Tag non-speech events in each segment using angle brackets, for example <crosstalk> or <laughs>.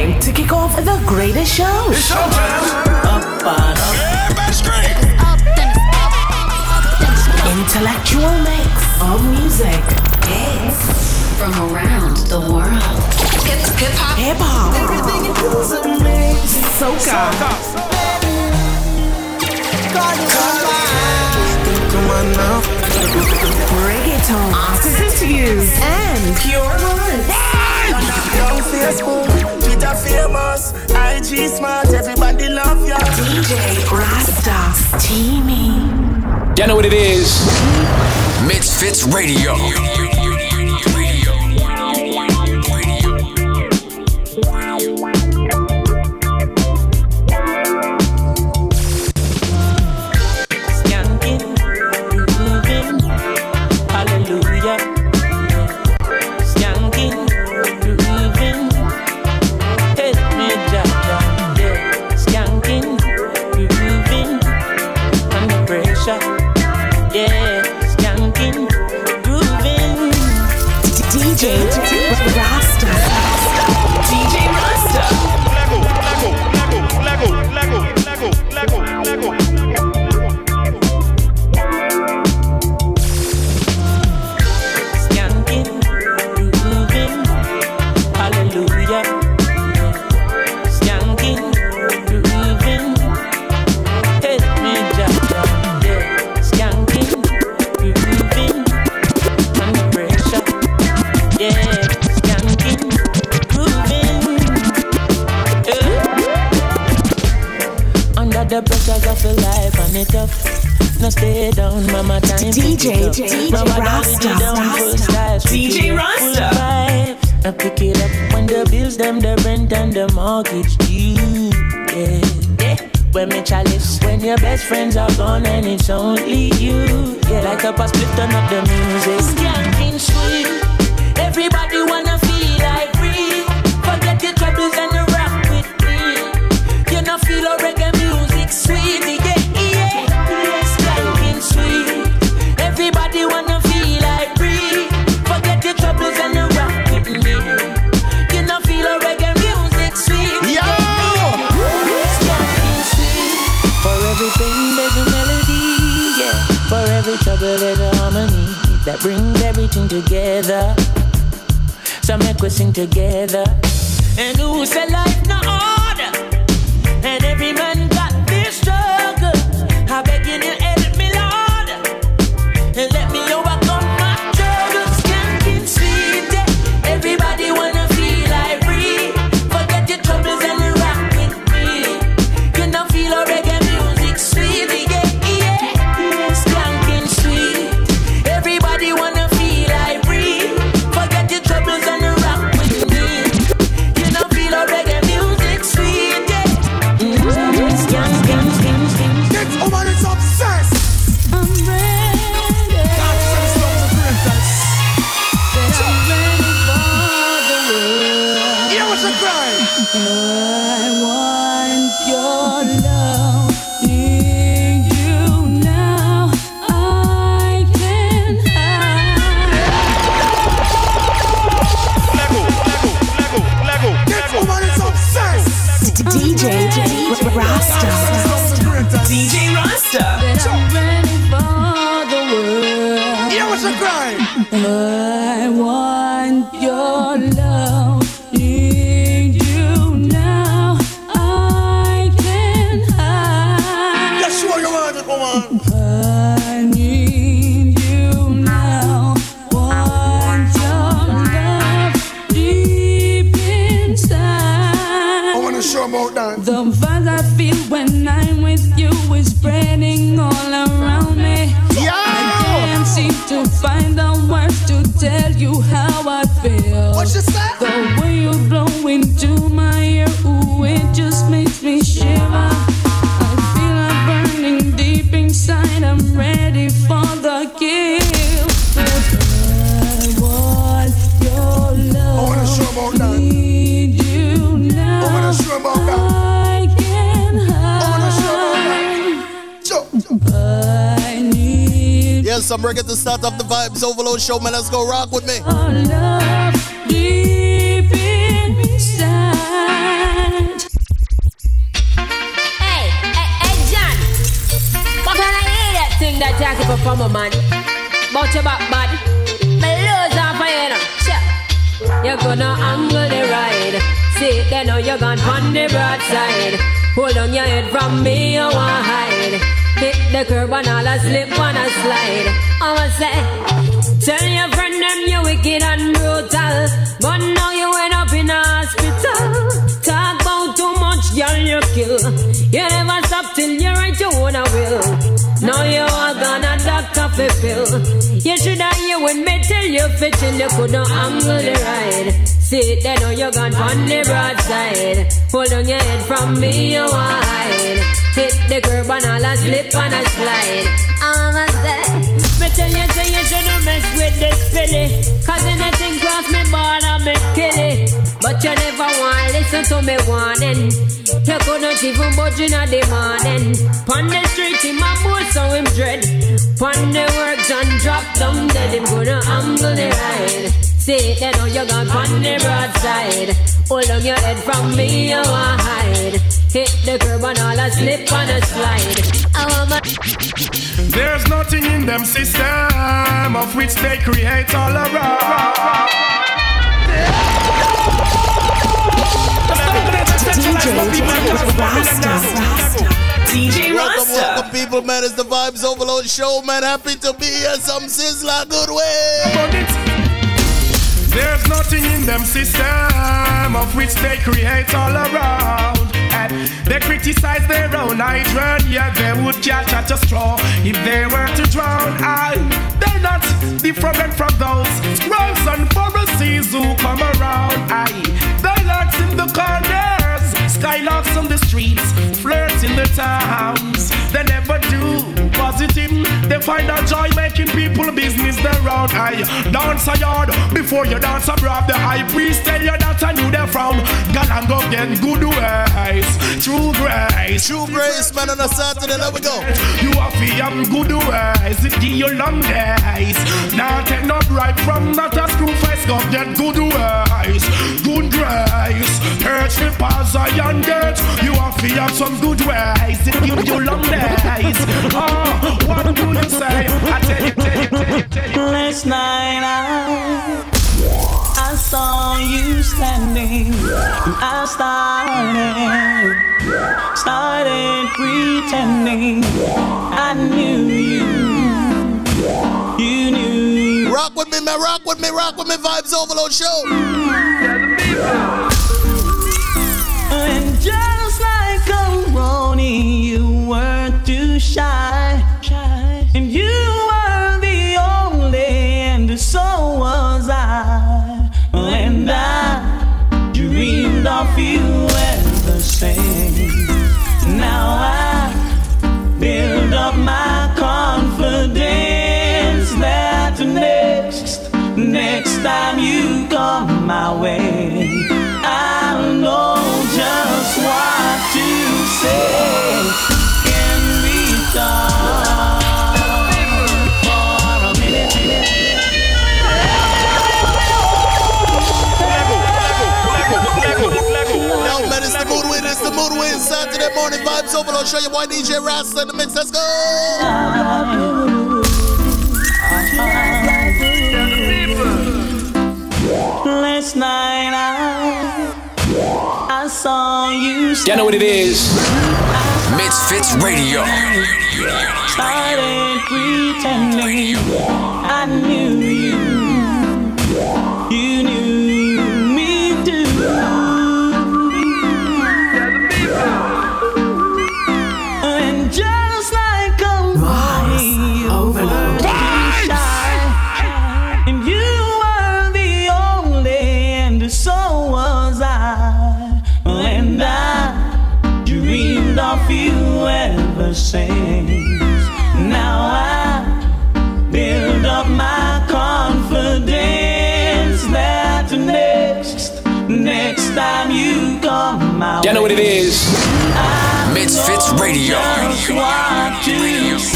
time to kick off the greatest show. It's showtime. Up on up. Everybody scream. Intellectual mix of music. Hits from around the world. Hip hop. Hip hop. Everything you do is amazing. Soca. Reggaeton. Artist interviews. And pure ones. Young Facebook, Twitter famous, IG smart, everybody love ya. DJ Rasta, Teamy. You know what it is? Misfits Radio. Friends are gone and it's only you. Yeah, like a past split turn up the DJ Rasta, DJ Rasta. I'm ready for the world. What you say? The way you blow into my ear, ooh, it just makes me shiver. I feel a burning deep inside. I'm ready for the kill. I want your love. I wanna show about that. Need you now. I wanna show about that. Can wanna hide. Show. I need Yes, I'm ready to start up the vibes overload show, man. Let's go rock with me. watch your back, bad, My lose off of you now. Sure. You're gonna angle the ride. See, then now you're gone on the broadside. Hold on your head from me, you wanna hide. Hit the curb and all a slip and I slide. I'ma say, tell your friend them you're wicked and brutal. But now you end up in a hospital. Talk about too much, girl, you kill. You never stop till you write your own will. Now you are gonna doctor for pill. You should have hear when me tell you fetching you couldn't angle the ride. See, they know you're gone on the broadside. Hold on your head from me, you wide. Hit the curb and all a slip and a slide. I'ma say, me tell you, say you shouldn't mess with this filly. Cause anything cross me border, me kill it. But you never listen to me warning. You couldn't even budge in the morning. Pon the street, in my boat, so him dread. Pon the works and drop them dead. Him gonna angle the ride. See, they know you're gone on the broadside. Hold on your head from me, you want hide. Hit the curb and all a slip and a slide. Oh, my. There's nothing in them system of which they create all around. DJ welcome, welcome, people, man. It's the Vibes Overload Show, man. Happy to be here. Some sizzler, good way. There's nothing in them system of which they create all around. And they criticize their own hydrant, yeah, they would catch at a straw if they were to drown. I, they're not different from those scrolls and Pharisees who come around. I, they the corners, skylarks on the streets, flirts in the towns. They. They find a joy making people business their own. I dance a yard before you dance abroad. The high priest tell you that I knew they from. Gal and go get good ways. True grace. True grace, man, on a Saturday. Let we go. You are feeling good ways. It give you long days. Now take no bribe from that a screw face. Go get good ways. Good grace. Church me pass iron gate. You are feeling some good ways. It give you long days. Oh, what do you say? I tell you, tell you, tell you, tell you. Last night I, I saw you standing. I started, started pretending I knew you. You knew. Rock with me, man. Rock with me. Rock with me. Vibes Overload Show. And just like a Ronnie, you weren't too shy. Ever. Now I build up my confidence that next, next time you come my way, I'll know just what to say. Can we talk Saturday morning Vibes Overload. Show you why DJ Rasta in the mix. Let's go. Last night I, I saw you. Y'all know what it is. Misfits Radio. started pretending I knew you. You Y'all know what it is. Misfits Radio. just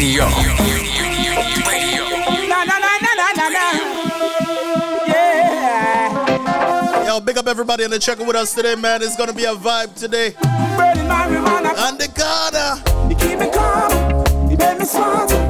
Misfits Radio. Yo, big up everybody in the checker with us today, man. It's gonna be a vibe today. And the corner. You keep me calm, you make me smart.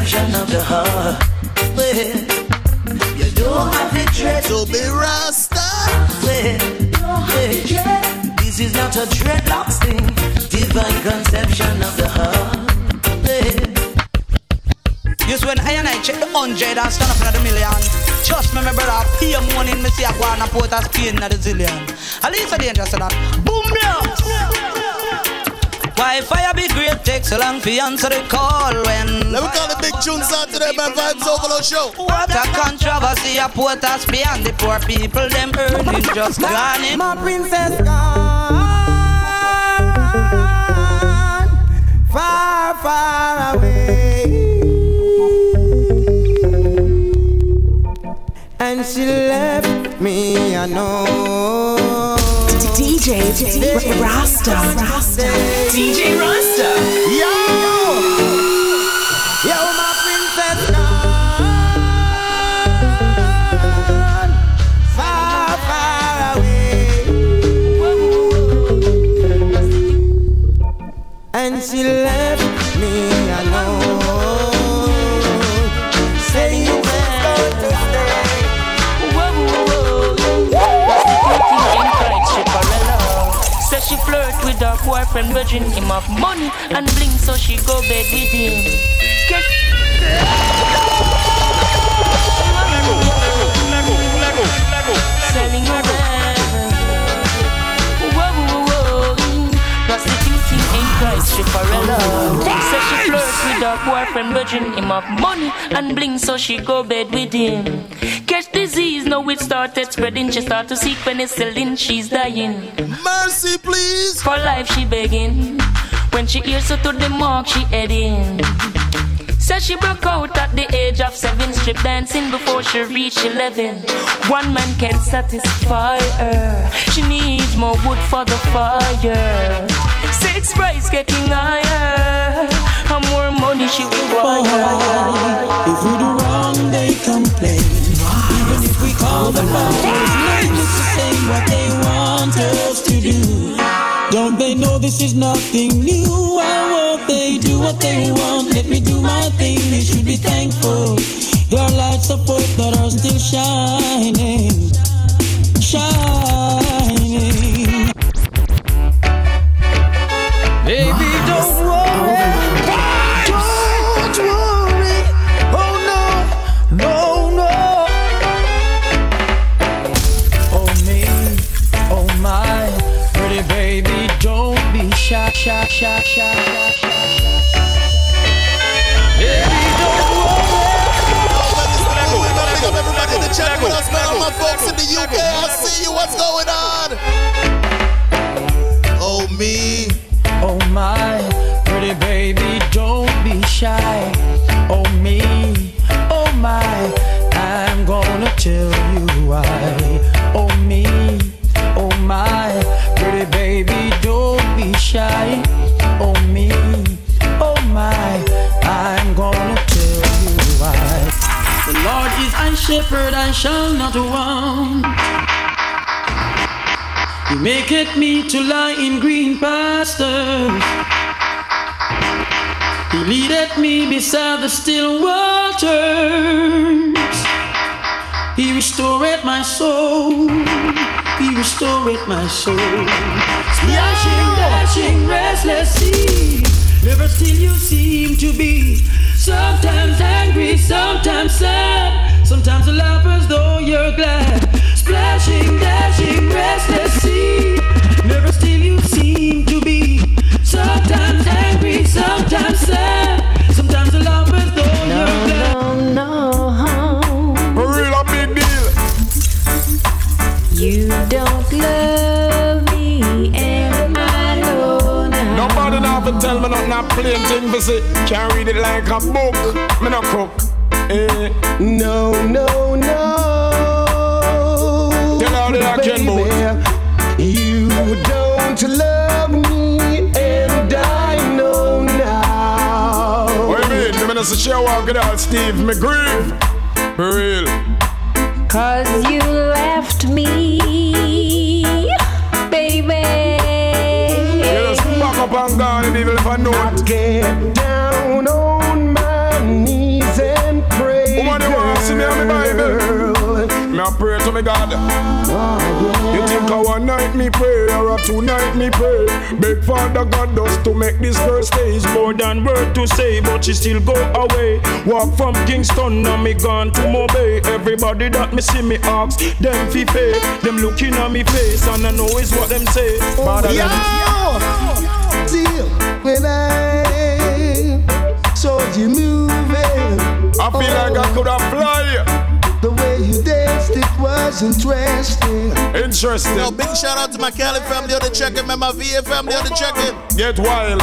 Divine of the heart. Well, you don't have the dread to be Rasta. Well, well, this is not a dreadlocks thing, divine conception of the heart. Just when I and I check the hundred and stand up in the million. Trust me, my brother, pay money in me see a go on a port of Spain at the zillion. At least I dangerous that. Boom blast! Why fire be great takes so long for answer the call when Let me call the big tunes out today, man. Vibes Overload Show. What a controversy a put us beyond the poor people them earning just gone in. My princess gone far, far away. And she left me, I know. DJ. Rasta. DJ Rasta. Yo! Yo, my princess gone far, far away. And she left with her boyfriend, virgin him of money and bling, so she go bed with him. Get Selling she flirt with boyfriend, virgin him of money and bling, so she go bed with him. Catch disease, now it started spreading. She start to seek penicillin, she's dying. Mercy, please. For life, she begging. When she hears her to the mark, she heading. Says she broke out at the age of seven, strip dancing before she reached eleven. One man can't satisfy her. She needs more wood for the fire. Six price getting higher. And more money she require. If we do wrong, they complain. Call the powers, needless to say what they want us to do. Don't they know this is nothing new? Why won't they do what they want? Let me do my thing, they should be thankful. There are lights of hope that are still shining. Shining. My folks in the UK, I see you. What's going on? Oh, me. Oh my, pretty baby, don't be shy. Oh me, oh my, I'm gonna tell you why. Shepherd, I shall not want. He maketh me to lie in green pastures. He leadeth me beside the still waters. He restoreth my soul. He restoreth my soul. Splashing, dashing, restless sea. Never still you seem to be. Sometimes angry, sometimes sad. Sometimes you laugh as though you're glad. Splashing, dashing, restless sea. Never still you seem to be. Sometimes angry, sometimes sad. Sometimes you laugh as though no, you're glad. No, no, For real, a big deal. You don't love me, and I know now. Nobody now to tell me nothing, not plain thing for say. Can't read it like a book. Me no cook. Eh. No, no, no. Tell all the action boys. You don't love me, and I know now. What do you mean? Me no say share walk it out, Steve. Me. For real. Cause you left me, baby. You just back up and gone and even if I know it. Get down on my knees and pray. Woman, you want to see me on my Bible? Me a pray to me God. You think I one night me pray or a two night me pray? Beg Father God just to make this girl stay. It's more than word to say, but she still go away. Walk from Kingston, now me gone to Mobay. Everybody that me see me ask, them fi pay. Them looking at me face and I know is what them say. Father, Yo! them- Deal when I saw you moving. I feel like I could have fly. The way you danced, it was interesting. Interesting. Yo, big shout out to my Cali family on the check-in, man. My VA family on the check-in. Get wild.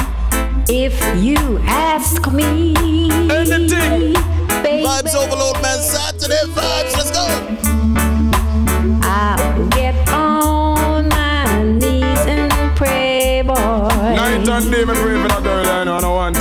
If you ask me, anything, baby, Vibes overload, man. Saturday vibes. Let's go. I'll get on my knees and pray, boy. Night and day, me pray for that girl I know, no one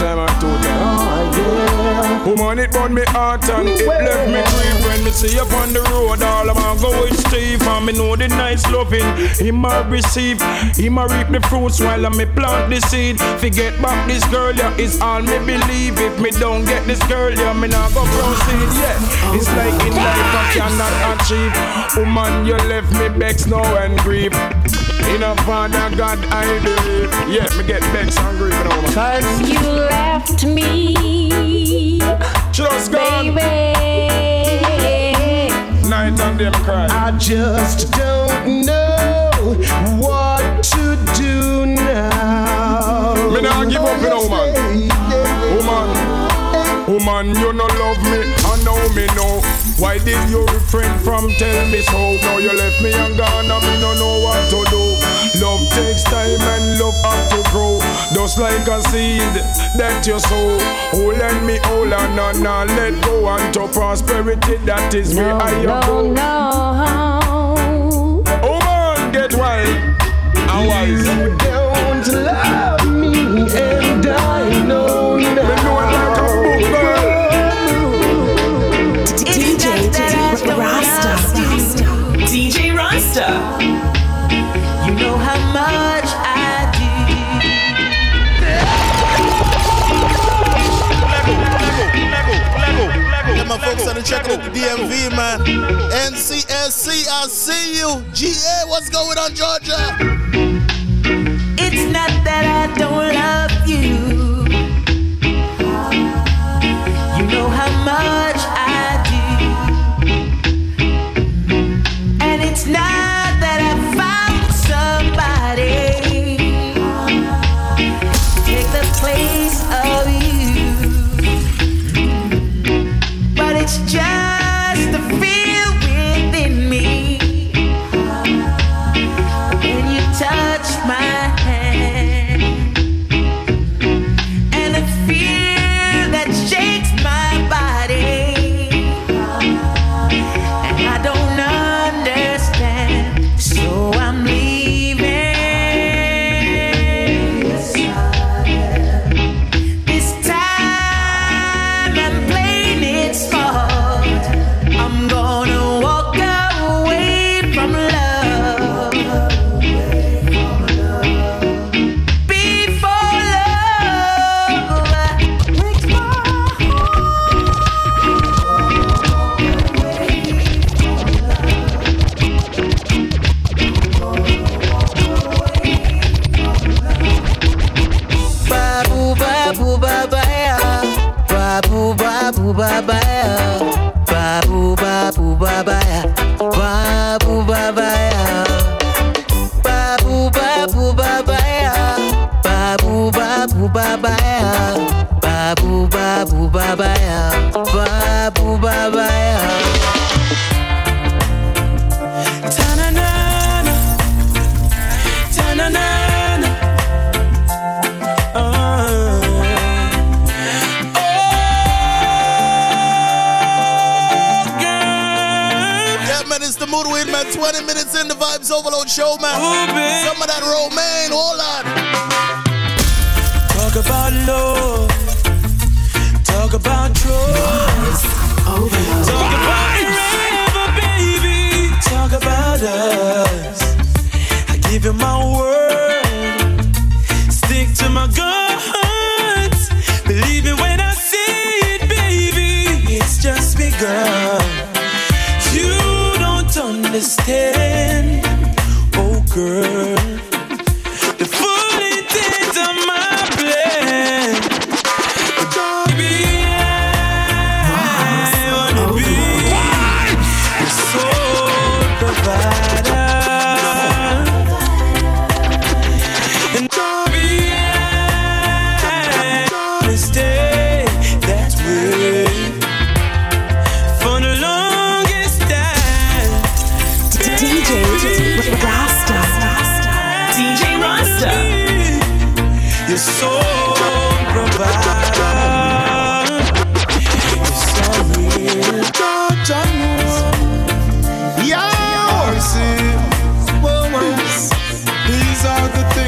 Woman, it burn me heart and it left me grief when me see you on the road. All I'm gonna go with Steve and me know the nice loving. He might receive, he might reap the fruits while I me plant the seed. Forget back this girl, yeah, it's all me believe. If me don't get this girl, yeah, me not go proceed. Yeah, it's like in life I cannot achieve. Woman, you left me vex now and grief. In a father God I believe. Yeah, me get vexed and grief now. Cause you left me, just gone. baby. Night and day, me cry. I just don't know what to do now. Me nah give up, you know, woman. Woman, woman, you no love me, I know me know. Why did you refrain from tell me so? Now you left me and gone, and me no know what to do. Love takes time and love have to grow. Just like a seed that you sow. Hold and me hold on and not let go. And to prosperity, that is where I am. No, no.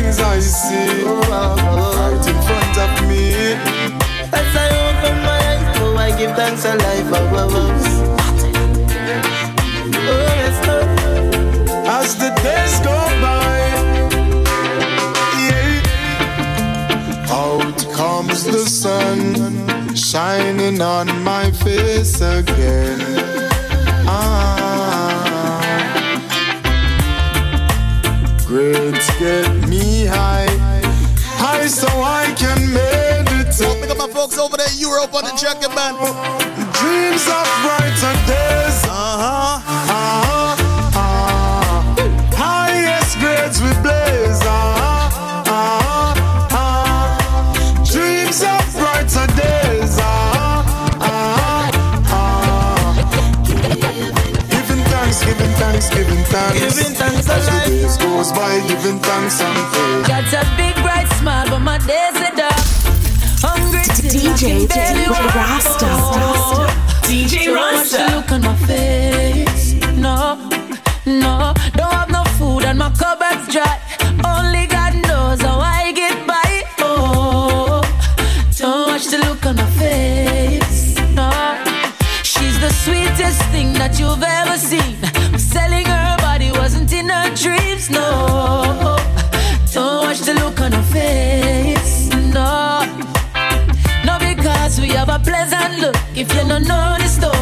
Things I see right in front of me. As I open my eyes, oh, I give thanks to life above us. As the days go by, yeah. Out comes the sun, shining on my face again. Ah, grades get me high, high so I can meditate. Pick up my folks over there in Europe on the jacket, man. Dreams of brighter days. Uh huh. Highest grades we blaze. Dreams of brighter days. Uh-huh. Uh-huh. Giving thanks, giving thanks, giving thanks. Goes by, giving thanks and praise. Got a big bright smile, but my days are dark. Hungry till DJ. Rasta. DJ Don't watch the Rasta. look on my face. No, no, don't have no food and my cupboard's dry. Only God knows how I get by. Oh, don't watch the look on my face. No, she's the sweetest thing that you've ever seen. If you don't know the story,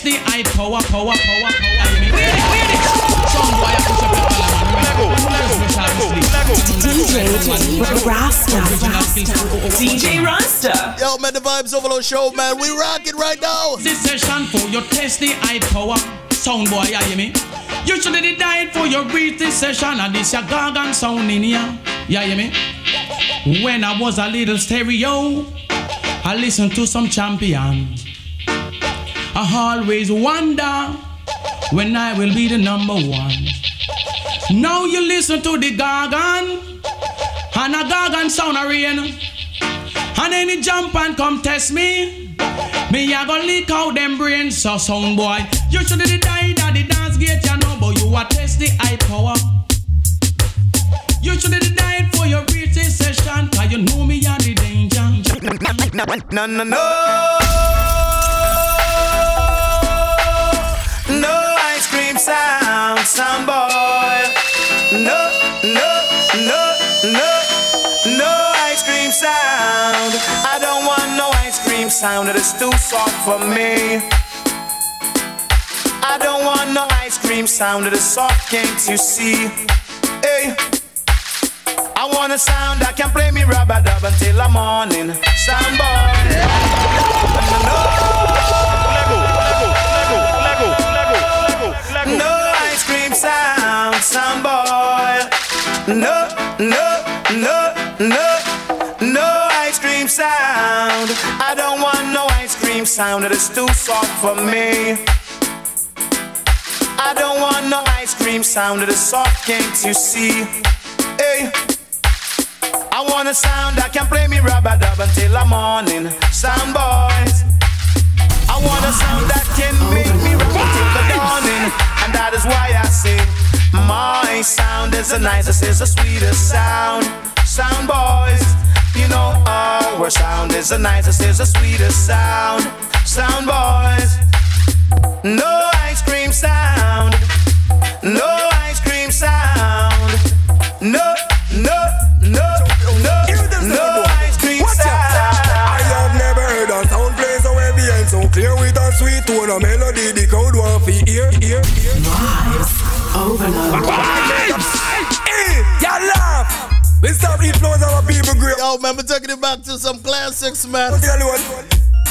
for your test the eye power, power, power, power. Some boy, I push up DJ Rasta. DJ Rasta. Yo, man, the vibes overload show, man. We rocking right now. This session for your test the eye power. Sound boy, you hear me? You should have died for your breed this session, and this your gargan sound in here. You hear me? When I was a little stereo, I listened to some champion. I always wonder when I will be the number one. Now you listen to the gargan, and a gargan sound a rain. And any jump and come test me. Me a go leak out them brains, so sound boy. You should have died at the dance gate, you know, but you a test the high power. You should have died for your breathing session, cause you know me are the danger. No, no, no. No sound, sound boy. No, no, no, no, no ice cream sound. I don't want no ice cream sound, it is too soft for me. I don't want no ice cream sound, it is soft, can't you see? Hey. I want a sound that can play me rubber dub until the morning. Sound boy. No No, no, no, no, no ice cream sound. I don't want no ice cream sound, it is too soft for me. I don't want no ice cream sound, it is soft, can't you see? Hey. I want a sound that can play me rubber dub until the morning. Sound boys. I want a sound that can make me rap until the dawning. And that is why I say, my sound is the nicest, is the sweetest sound. Sound boys. You know our sound is the nicest, is the sweetest sound. Sound boys. No ice cream sound. No ice cream sound. No, no, no, overload. Hey, y'all laugh. Let's stop influence our people great. Yo, man, we're taking it back to some classics, man.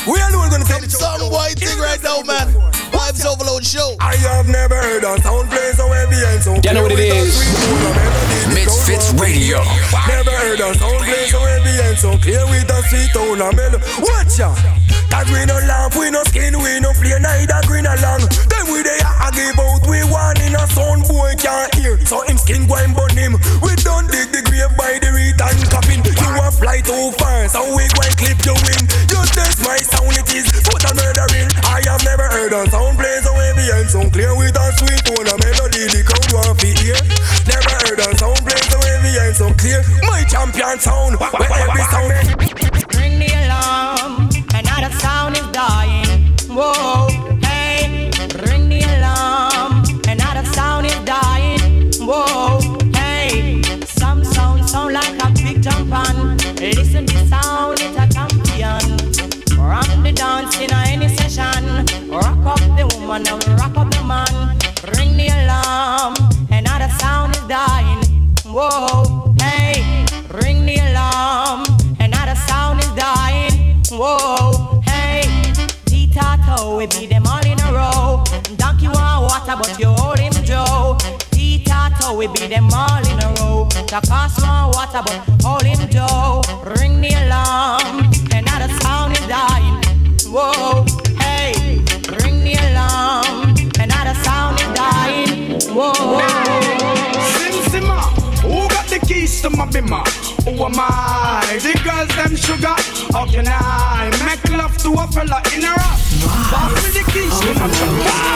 We alone gonna say some white thing right now, man. Vibes Overload Show. I have never heard a sound play so heavy and so You know what it clear with a is. sweet tone of melody. The Misfits crowd want to Radio. hear. Never heard a sound play so heavy and so clear with a sweet tone of melody. Watch ya. Cause we no laugh, we no skin, we no play neither green along. Then we there I give out, we one in a sound boy can't hear. So him skin and burn him. We don't dig the grave by the reed and coffin. You a fly too far, so we go and clip your wing. You test my sound, it is total murdering. I have never heard a sound play so heavy and so clear with a sweet tone of melody. The crowd want to hear. Never heard a sound play so heavy and so clear. My champion sound, where every sound. Ring the alarm, another sound is dying. Whoa, hey, ring the alarm, another sound is dying. Whoa, hey, some sound sound like a big jump on. Listen to sound, it's a champion. Rock the dance in any session. Rock up the woman and rock up the man. Ring the alarm, another sound is dying. Whoa, hey, ring the alarm, another sound is dying. Whoa, Titato, we beat them all in a row. Donkey want water, but you hold him Joe. Titato, we beat them all in a row. Cost want water, but hold him Joe. Ring the alarm, another sound is dying. Whoa, hey, ring the alarm, another sound is dying. Whoa. Simsimma, who got the keys to my bimmer? Who am I? The girls them sugar. How can I make to a fella in a the keys.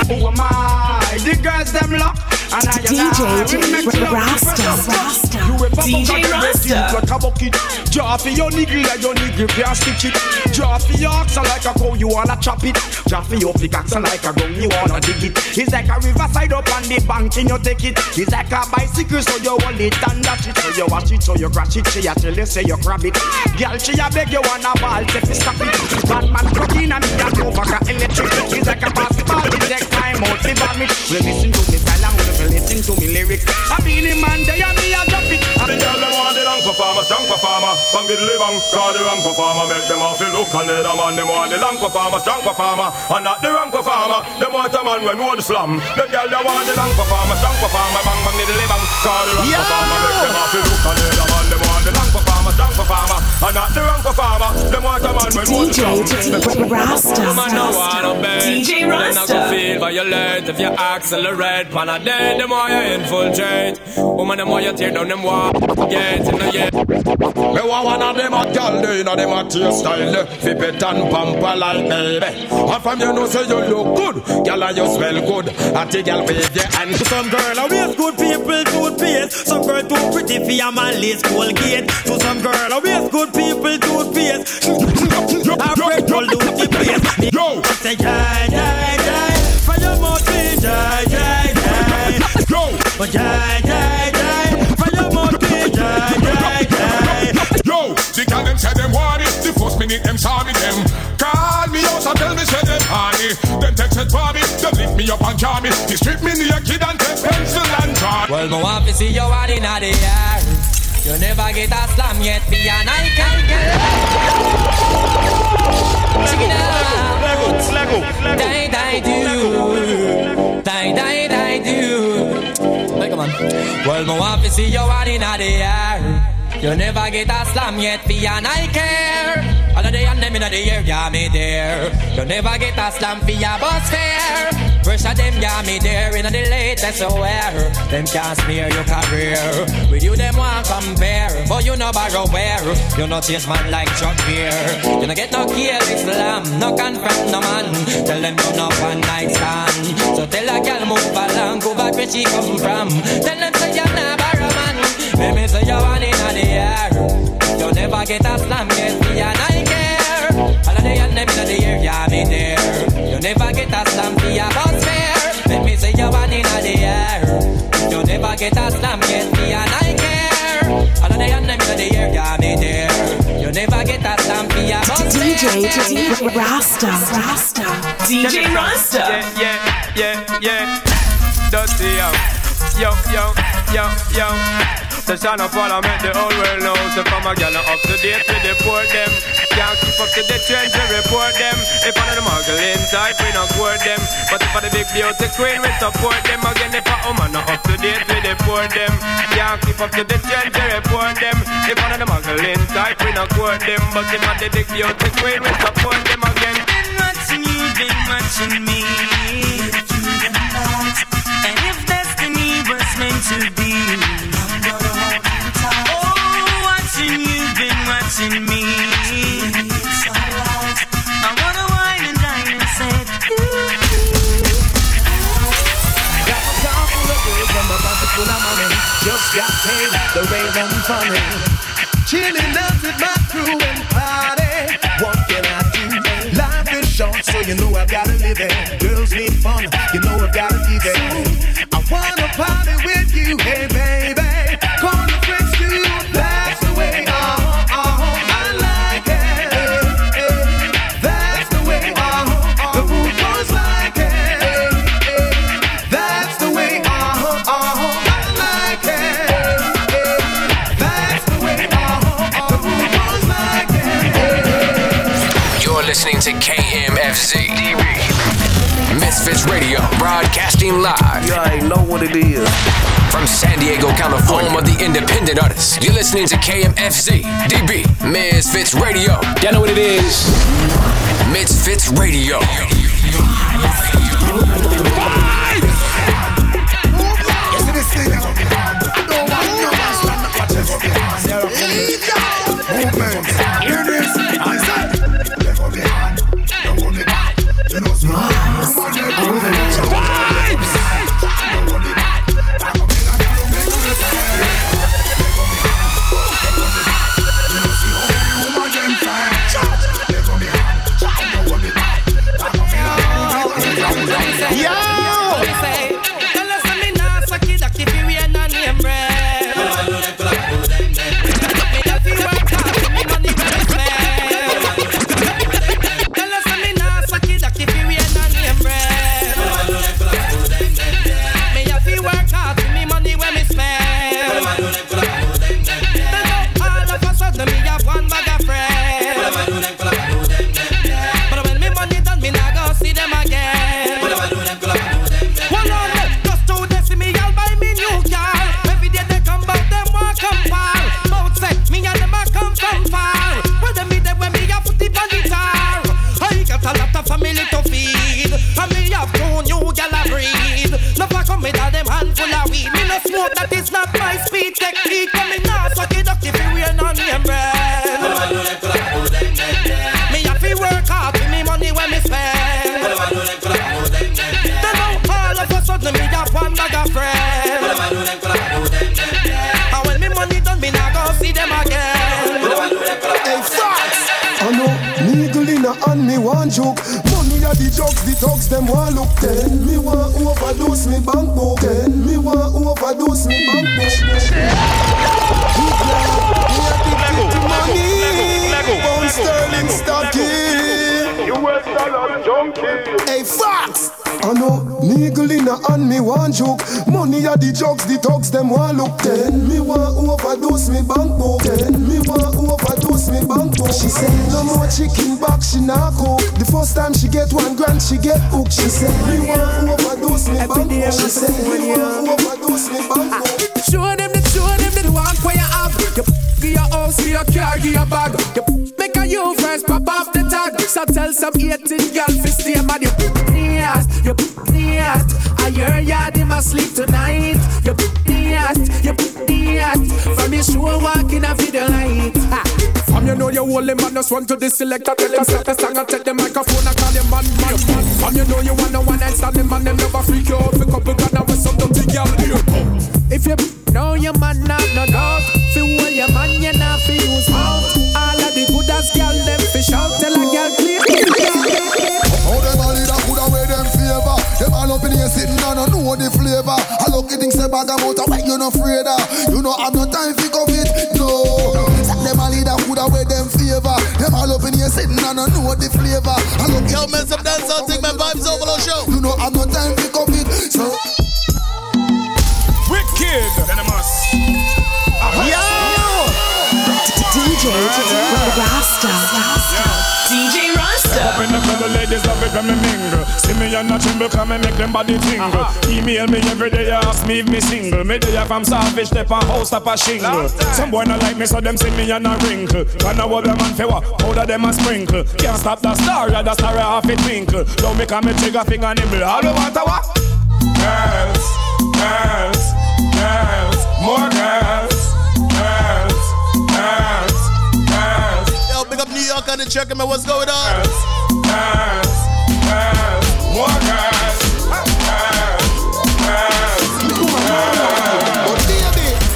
Who am I? The girls them lock. And I and I DJ will make love Rasta, to a fella. Rasta. DJ Rasta. like a bucket? Draw for your niggle and your niggle can't stitch it. Draw for your oxen like a cow, you wanna chop it. Draw for your pickaxe like a gun, you wanna dig it. It's like a riverside up on the bank and you take it. It's like a bicycle, so you hold it and dash it. So you watch it, so you crash it. She a tell you, say you grab it. Girl, she a beg you wanna ball, say fi stop it. Bad man plug and me a go back a electric. It's like a basketball, it take time out to vomit. Well, listen to me style and well, listen to me lyrics. I be the man, they and me a drop it. The girl them want the long performer, strong performer Bang the bang, call the wrong performer Make them off the look and the man. Them want the long performer, strong performer And not the wrong performer Them want a man when know the slam. The girl them want the long performer, strong performer Bang bang the bang, call the wrong performer Make them off the look and the man. Them want the long performer, strong performer And not the wrong performer Them want a man when know the slam Rasta. Woman no wanna bed DJ Then I Rasta. feel violent If you accelerate Pan a dead, them why you infiltrate Woman, them why you tear down them wall Get in the yeah Me want one of them hot gal, they inna them hot your style. Flip it and pamper like baby. And from you know say you look good, gal and you smell good. At the gal wave your hand. Some girl a waste good people toothpaste. Some girl too pretty for your man lace Colgate. To some girl a waste good good people toothpaste. I break all do the place. Yo, say die, die, die. From your mouth, be die, die, die. Yo, but die, die, die. From your mouth, be die, die, die. Yo, the girl them say them want it. The first minute them saw me them call me out and tell me say them honey. Them text it for me, them lift me up and jar me. They strip me naked and take pencil and draw. Well, me want to see you out in the air. You never get a slam yet, be a Nike Check it out. Lego, Lego, Lego. Die, die, do. Die, die, die, do. Hey, come. Well, me want to see you out in the air. You never get a slam yet, be a Nike all of the and them in the air, yeah, me there. You never get a slam for your bus fare. First of them, yeah, me there. In the latest aware. Them can't smear your career. With you, them want compare. But you know borrow where. You no taste man like Chuck here. You no get no kill Islam. No confront no man. Tell them you no one night stand. So tell a girl move along. Go back where she come from. Tell them say you're not man. Let me say you're one in the air. You never get a slam, yes, me and I care. All of and them in the air, yeah, me there. You never get a slam for your bus fare. Let me say you're one in the air. You never get a slam, yes, me and I care. All of the and them in the air, yeah, me there. You never get a slam for your bus DJ, DJ Rasta, Rasta, DJ Rasta. Yeah, yeah, yeah, yeah. Dirty, yo, yo, yo, yo, yo. The shine up I make the whole world know. So from a gal up to date with the poor them. Can't keep up to the trends we report them. If one of the muggling type, we don't court them. But if I the big beauty queen, we support them. Again, if a woman not up to date with the poor them. Can't keep up to the trends we report them. If one of the muggling type, we don't court them. But if I the big beauty queen, we support them again. Been watching you, been watching me. And if destiny was meant to be. Been watching me. I wanna wine and dine and say, Got car full of girls and my pocket full of money. Just got paid, the rave funny. Chilling out with my crew and party. What can I do? Life is short, so you know I've gotta live it. Girls need fun, you know I've gotta give it. I wanna party with you, hey listening to KMFZ. Misfits Radio, broadcasting live. You already know what it is. From San Diego, California, home of the independent artists. You're listening to KMFZ, DB, Misfits Radio. Y'all know what it is. Misfits Radio. Hear this? I said. Hand niggle in a hand, me want joke. Money are the drugs, the thugs, them want look. Then me want overdose me bank book. Then me want overdose me bank book. She said, no more chicken back, she not cook. The first time she get one grand, she get hooked. She said, me want overdose me bank book. She said, me want overdose me bank book. Show them the, show them the one where you have. You give your house, give your car, give your bag. Make a you first, pop off the tag. So tell some 18 I hear ya, they must sleep tonight. You yes, you yes. From your show walking a video light. Ha. From you know you him man, just want to the selector, tell him set the song and take the microphone and call him man, man, man. From you know you wanna one night stand him and them never freak you out. Pick up a gun and with some dirty girl bag about why you no afraid of? You know have no time fi COVID, no. Them a leader coulda wear them favor. Them all up in here sitting and know what the flavor. I look Yo, some dance out, take my vibes over the show. You know have no ladies love it when me mingle. See me and not tremble, come and make them body tingle. Uh-huh. Email me every day, ask me if me single. Me day I from Savage, step on house, up a shingle. Some boy not like me, so them see me and a wrinkle. Can I what them man fewa, powder them a sprinkle. Can't stop the star, yeah, the star half it twinkle. Don't make a me trigger finger nibble. All we want a what? Girls, girls, girls, more girls, girls, girls, girls. Yo, big up New York and the check me what's going on. Girls,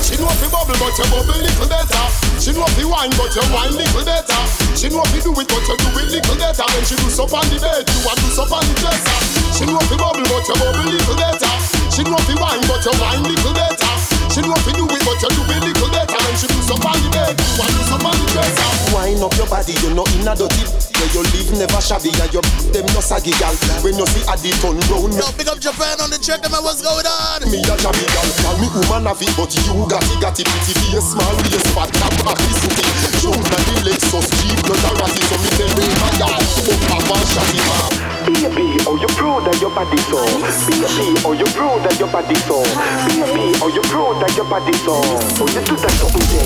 she know fi bubble, but you bubble little better. She know fi wine, but you wine little better. She know fi do it, but you do it little better. When she do up on the bed, you want to up on the dresser. She know fi bubble, but you bubble little better. She know fi wine, but you wine little better. She know fi do it, but you do it little better. When she do up on the bed, you want to up on the dresser. Wine up your body, you know in a dirty Where you live never shabby and you them no saggy gal When you see a the turn round Yo, big up Japan on the check me what's going on. Me a jabby gal, call me woman have it But you got it, got it pretty face Small waist, fat cap, ethnicity Jump na the Lexus, Jeep, no Tarati So me tell me my gal, fuck a man shotty man Baby, oh you proud of your body so. Baby, oh you proud of your body so. Baby, oh you proud of your body so. Oh you do that something there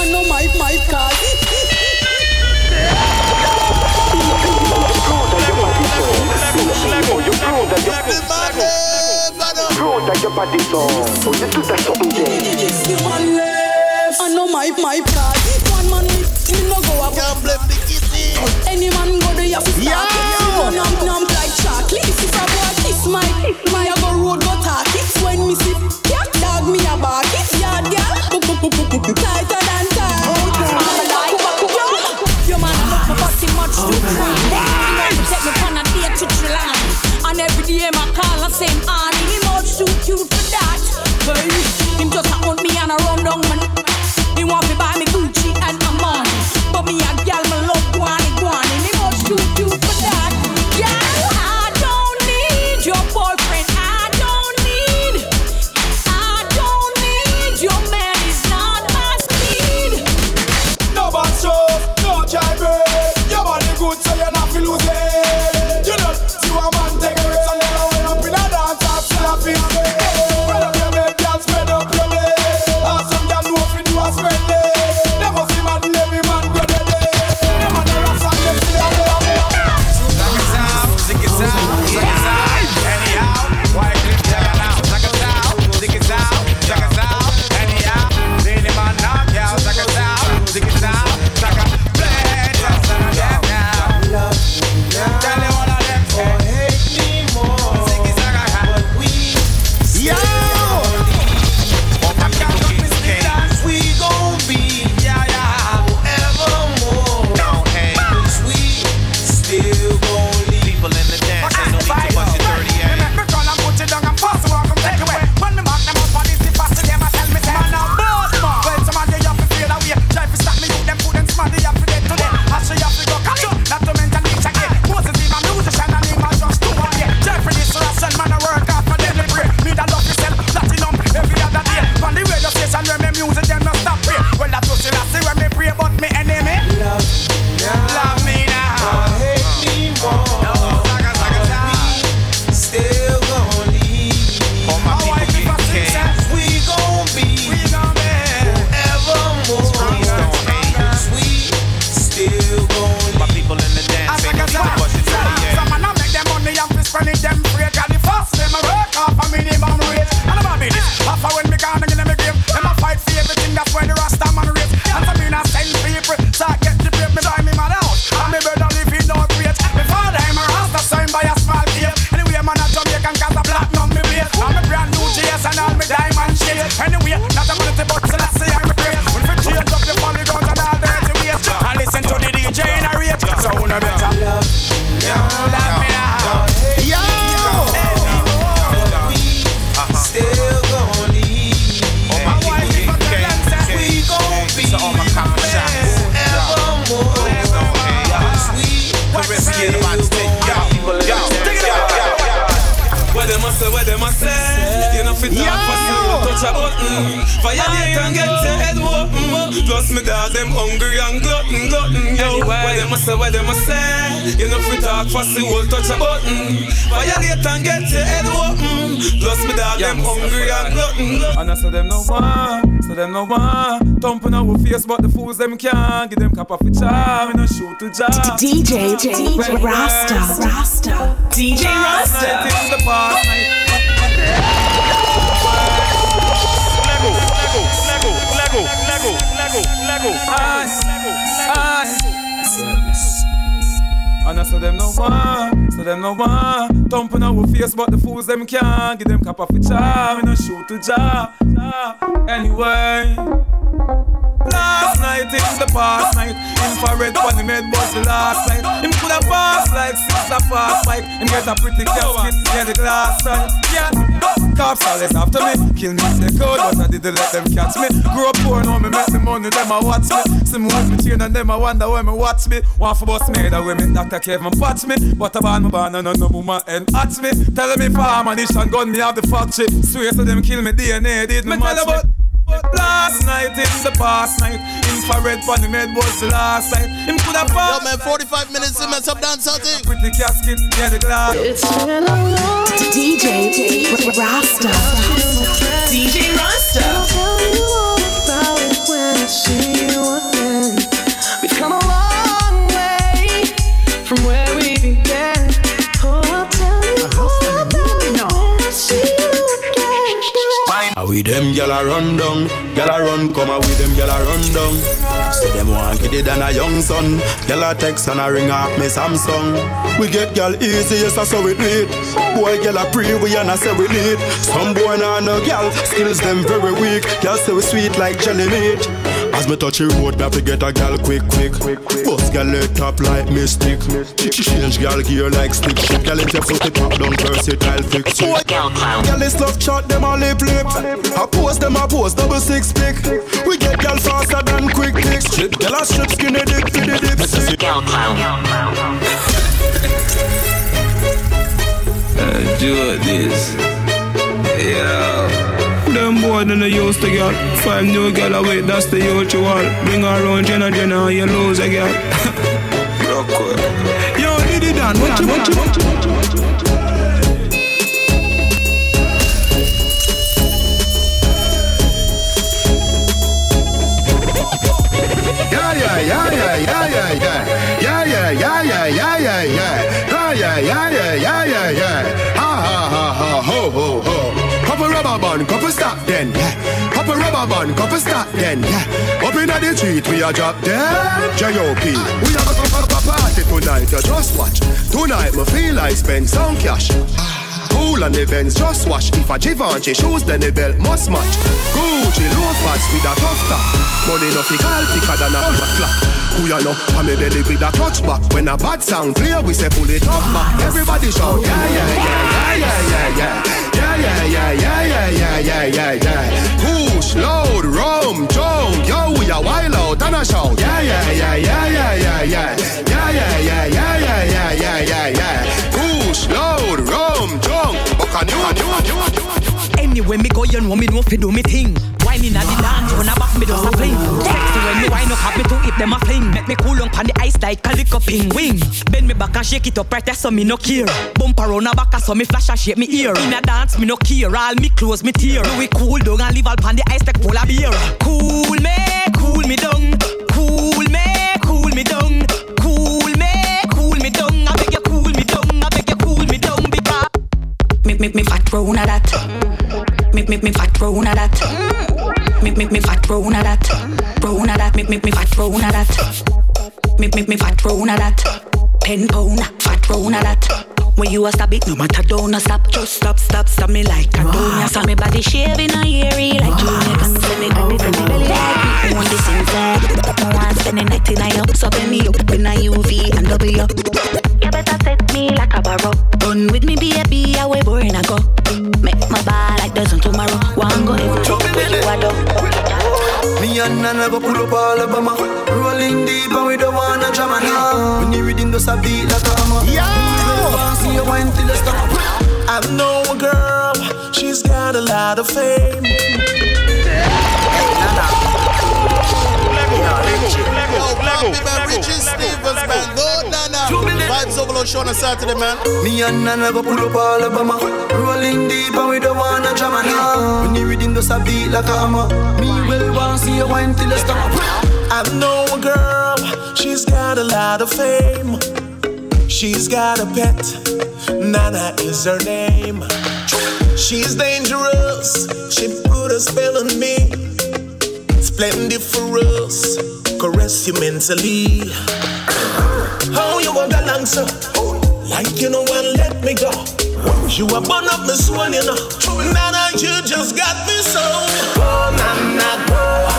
I know my my car. I know my my car. One man me, me no go up. Can't blame the kitty. Any man go there, you have to start it. Numb numb like chocolate. If a boy kiss my kiss my, I go road go talk it. When me see cat dog, me a bark it. Yard girl, tighter than and every day my cute for that. Baby, just a me and a run down man. He want me buy me Gucci and Armani, but me a gal me fit talk for touch a button. Violate and get your head open. Plus me dog them hungry and glutton And I say them no one, so them no one Thumping our face but the fools them can't Give them cap off the charm, me no shoot to job DJ Rasta. Rasta. DJ Rasta. Night is the past night Lego, Lego, Lego, Lego, Lego, Lego, And I say them no one, so them no one Thumping our face but the fools them can't Give them cap off the charm, me no shoot to job Anyway Last night is the past night Infrared when he made was the last night. Him coulda passed like six a fast bike Him get a pretty casket near the glass side Yeah, cops always after me. Kill me in the code but I didn't let them catch me. Grew up poor now me make the money them a watch me. See me with me chain and them a wonder where me watch me. One for me that way me Dr. Kevin patch me. But I ban me ban and no woman and at me. Telling me for ammunition gun me have the factory. Swear to them kill me DNA did me match me Last night is the past night. Infrared on the med was the last night. Him could have Yo, man, 45 minutes to mess up dance something. Pretty casket, yeah, the glass. It's been a long DJ Rasta. DJ Rasta. How we them gyal a run down, gyal a run come with them gyal a run down. See them want get it than a young son. Gyal a text and a ring off me Samsung. We get gyal easy, yes I so we do it. Boy gyal a pre we and I say we need. Some boy nah no gyal, skills them very weak. Gyal say we sweet like jelly meat. As me touch the road, me have to get a gal quick, quick. Bust gal let top like mystic. She Change gal gear like stick shift. Gal in the foot, it pop down versatile fix it. Gal is love shot, them a lip lip. I pose them a pose, double six pick. We get gal faster than quick pick. Strip gal a strip skinny dick for the dip stick. Uh, do this. Yeah. Them boy don't know used to get. Five new girl away, that's the usual. Bring her around Jenna Jenna, you lose a girl. Yo, did it done, what you want, you want, you want, you want. Yeah, yeah, yeah, yeah, yeah, yeah, yeah. Yeah, yeah, yeah, yeah, yeah, yeah, yeah. Ah, yeah, yeah, yeah, yeah, yeah, yeah. Ha, ha, ha, ha, ho, ho, ho. Rubber band, couple stop then, yeah. Couple rubber band, couple stop then, yeah. Up inna the street, we a drop dead. J.O.P. We have a, a, a party tonight, you just watch. Tonight, me feel like spend some cash. Cool the Benz, just wash. If a Givenchy shoes, then the belt must match. Gucci loafers with a tough top. Money no fi call thicker than a clock. Who ya know? I'm a belly with a clutch back. When a bad sound clear, we say pull it up back. Everybody shout, yeah, yeah, yeah, yeah, yeah, yeah, yeah, yeah, yeah, yeah, yeah, yeah, yeah, yeah. Push, load, rum, jump, yo, we a wild out and a shout, yeah, yeah, yeah, yeah, yeah, yeah, yeah, yeah, yeah, yeah, yeah, yeah, yeah, yeah, yeah, yeah. Push, load, Anyway, me go, you know me know fi do me thing. Wine inna the dance, run a back me just a fling. Sexy when me wine up, happy to hit them a fling. Make me cool on pon the ice like a up ping wing. Bend me back and shake it up right there, so me no care. Bump around a back, so me flash and shake me ear. In a dance, me no care. All me close, me tear. Do we cool down and leave all pon the ice like polar beer. Cool me, cool me down. Cool me, cool me down. Cool me, cool me down. I beg you cool me down. I beg you cool me down because me me me fat round a that. Me me me fat round a that. Me me me fat round a that. Round a that. Me me me fat round a that. Me me me fat round a that. Ten pound fat round a that. When you a stop it, no matter don't stop. Just stop, stop, stop me like a donut. So me body shaving a eerie like junior. Come send me, me, come me belly like me. Want this inside. Want spend the night in a you. So bend me up in a UV and double you. You better set me like a barrow. Run with me, baby, away boring I go. Make my bar like dozen tomorrow. One go everywhere you a do. Me and Nana go pull up all Alabama Rolling deep and we don't wanna drama now When you reading those a beat like a hammer Yeah See you wine till you stop I know a girl, she's got a lot of fame. Vibes overload show on a Saturday, man. Me and Nana go pull up all Alabama Rolling deep and we don't wanna drama now When you reading those a beat like a hammer Me will want see you wine till you stop I know a girl, she's got a lot of fame. She's got a pet, Nana is her name. She's dangerous, she put a spell on me. Splendid for us, caress you mentally. How you a so? Like you know and let me go. You a burn up my soul, you know. Nana, you just got me so. Go, Nana, go. Go,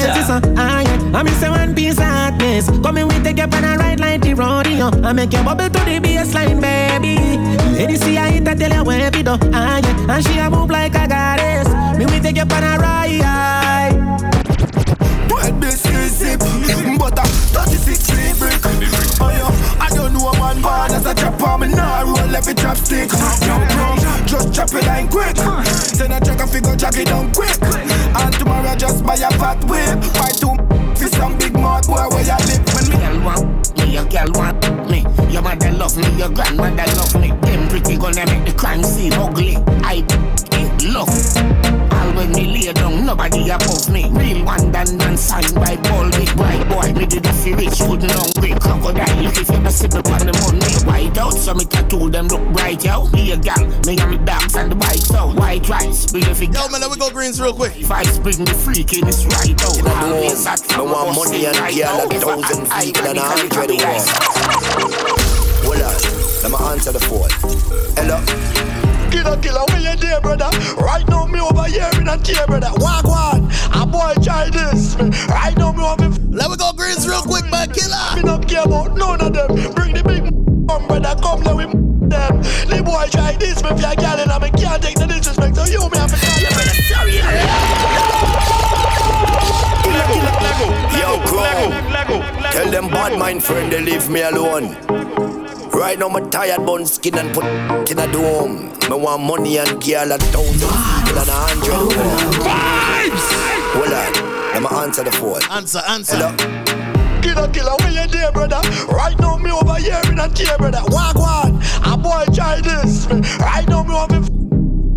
DJ Rasta. I miss a one piece of hotness. Come in, we take up on a ride like the rodeo. I make you bubble to the baseline, baby. Lady, see I hit, I tell you where we do. Ah, yeah. And she a move like a goddess. Me, we take up on a ride. Wild bass recipe Butter grandmother love me. Them pretty gonna make the crime scene ugly. I it love. All when me lay down, nobody above me. Real one done and signed by Paul Big White boy, me did a fi rich, couldn't hungry Crocodile, look if you ever sip upon the money White out, so me tattoo them look bright, yo. Me a gal, me and me dogs and the bikes out. White rice, bring the figure. Yo, man, let me go greens real quick. If I bring the freak in, it's right out. Always at I want money and girl a thousand people and a hundred one. Hold on, let me answer the phone. Hello. Killer, killer, where you there, brother? Right now, me over here in a tear, brother. Walk one, a boy try this. Right now, me want me. Let me go greens real quick, man, killer. Me not care about none of them. Bring the big come, brother, come let we them. The boy try this, me if you're girl and I me can't take the disrespect. So you me have to call you, brother. Sorry, Yo, Chrome. Tell them bad mind friend they leave me alone. Right now, my tired bone skin and put in a dome. Me want money and girl a thousand people and a hundred more. Hold on, let me answer the phone. Answer, answer. Hello. Killer, killer, where you there, brother? Right now, me over here in a tear, brother. Walk one, a boy try this. Me. Right now, me want me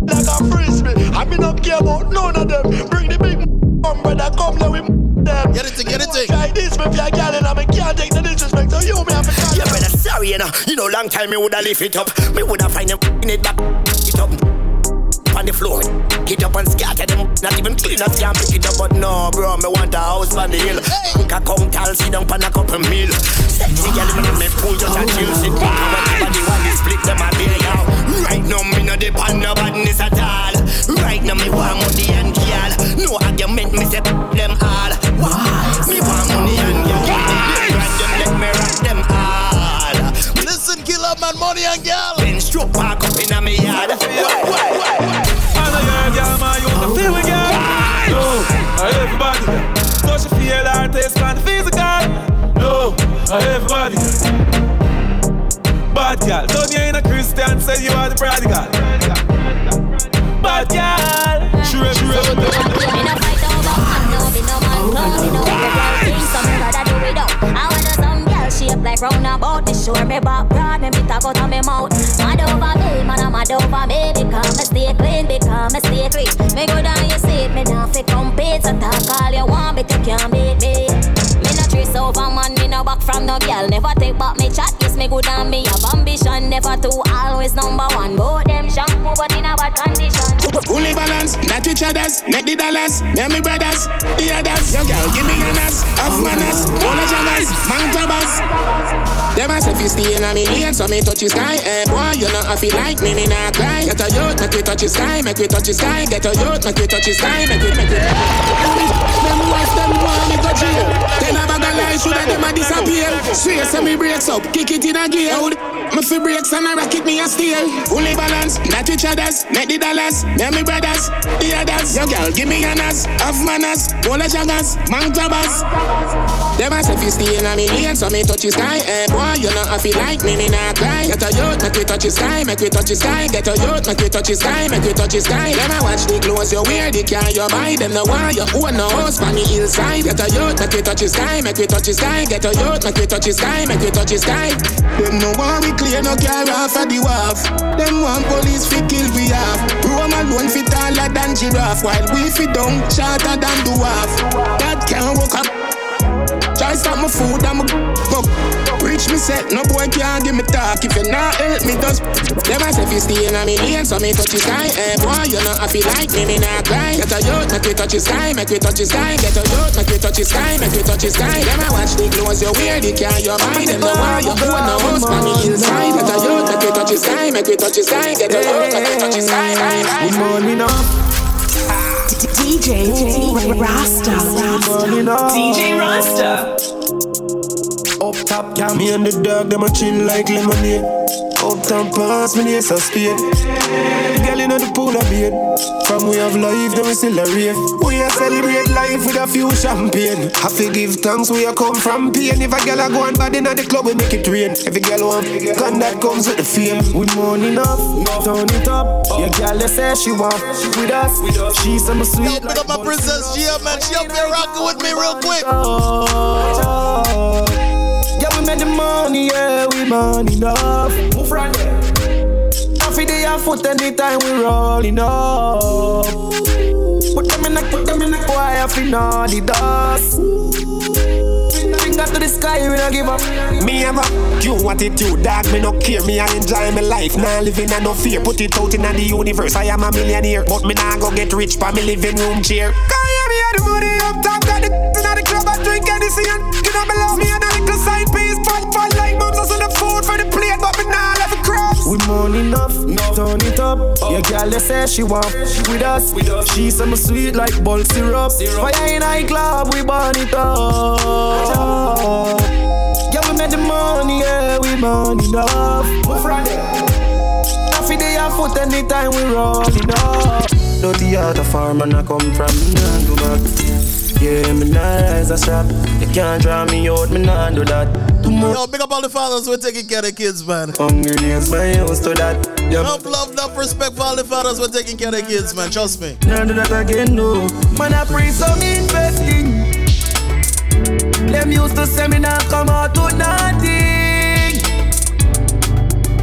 like a frisbee. I me not care about none of them. Bring the big come, brother, come let we them. Get it, get it, take. Try this, me if you're girl and I can't take the disrespect. So you me have to Yeah, brother, sorry, you know. You know, long time me woulda lift it up. Me woulda find them in it back, it up on the floor. Get up and scatter them, not even cleaners can pick it up. But no, bro, me want a house on the hill. Hey. come tall, sit down on a couple meal. Sexy girl, me me pull just a chill, sit back. Everybody want to split them a bill, yo. Right now, me no depend no badness at all. Right now, me why I want money and girl. No argument, me say them all. Why? Me want money and girl. Let me rock them all. Listen, killer man, money and girl. Then stroke park up in a me yard. I know you're a girl, man, you want to feel with girl. No, everybody. So she feel her taste and physical. No, everybody. Bad girl, turn you in a Christian, say you are the prodigal. Bad girl, fight over man, no me no girl it up. I want girl like roundabout. Me sure me back broad, me meet a cut on me mouth. Mad over me, man, I'm mad over me because want me secret. Me go down you see it, me not fi compete. So talk all you want, but you can't beat me. Me no trace over man, no back from no girl. Never take back me chat, yes me good and me have ambition. Never two, always number one. Both them shampoo, but in a bad condition. Fully balance, not each others, make the dollars, me me brothers, the others. Young girl, give me manners, off manners, all the joggers, mountainers. Them a say fi stay in a me lane, so me touch the sky. Eh, boy, you know I feel like me, me not cry. Get a youth, make we touch the sky, make we touch the sky. Get a youth, make we touch the sky, make we, make we. Them wife, them want me go jail. Then a bag of lies, shoulda them a disappear. Swear, say me breaks up, kick it in a gear. Me fi breaks and I rock it, me a steal. Fully balance, not each others, make the dollars. And me brothers, the others. Yo, girl, give me manners, have manners, all the joggers, man grabbers. Them a say fi stay in a me lane, so me touch the sky. Eh, boy, you know I feel like me, me not cry. Get a youth, make we touch the sky, make we touch the sky. Get a youth, make we touch the sky, make we touch the sky. Them a watch the clothes you wear, the car you buy. Them no want you own no house on the hillside. Get a youth, make we touch the sky, make we touch the sky. Get a youth, make we touch the sky, make we touch the sky. Them no want we clear no care off of the wharf. Them want police fi kill we off. Rome alone fi taller than giraffe, while we fi down shorter than dwarf. That can't work up. Try stop my food, I'm a fuck. Preach me set, no boy can't give me talk. If you not help me, them I say fi stay in a me lane, so me touch the sky. Eh, boy, you know I feel like me, me not cry. Get a youth, make we touch the sky, make we touch the sky. Get a youth, make we touch the sky, make we touch the sky. I watch the clothes you wear, the car you buy. Them no why you own no house on the hillside. Get a youth, make we touch the sky, make we touch the sky. Get a youth, make we touch the sky. Good morning, up. DJ Rasta. DJ Rasta. Up top. Me and the dog, them a chill like lemonade. Uptown pass, me near so speed. Girl, know the pool of beard. From we have life, then we still a rave. We a celebrate life with a few champagne. Have to give thanks where you come from pain. If a girl a go on bad in the club, we make it rain. Every girl want, gun that comes with the fame. We money enough, turn it up. Your girl they say she want with us. She's some sweet. Yo, pick up my princess Gia, man. She up here rocking with me real quick. Oh, made the money, yeah, we money enough. Move right there. Every day I foot anytime we rolling up. Put them in the, put them in the choir, feel all the dust. Finger to the sky, we don't give up. Me have a you attitude, dog. Me no care. Me I enjoy my life. Now living and no fear. Put it out in the universe. I am a millionaire, but me nah go get rich by me living room chair. Me had the money up top, got the <laughs> in the club. I drink anything and you know below me and a little side piece. Fat fat like mums on the food for the plate, but me nah left it cross. We money enough, turn it up. Your girl they say she want with us. She some sweet like ball syrup. Fire in high club, we burn it up. Yeah, we made the money, yeah, we money enough. Move right. Every day I foot anytime we rolling up. Dirty out a farm and I come from nah do that. Yeah, me nah rise a shop. You can't draw me out, me nah do that. Yo, big up all the fathers who are taking care of the kids, man. Hungry days, my used to that. Yeah, Enough love, enough respect for all the fathers who are taking care of the kids, man. Trust me. Nah do that again, no. Man, I pray some investing. Them used to say me nah come out with nothing.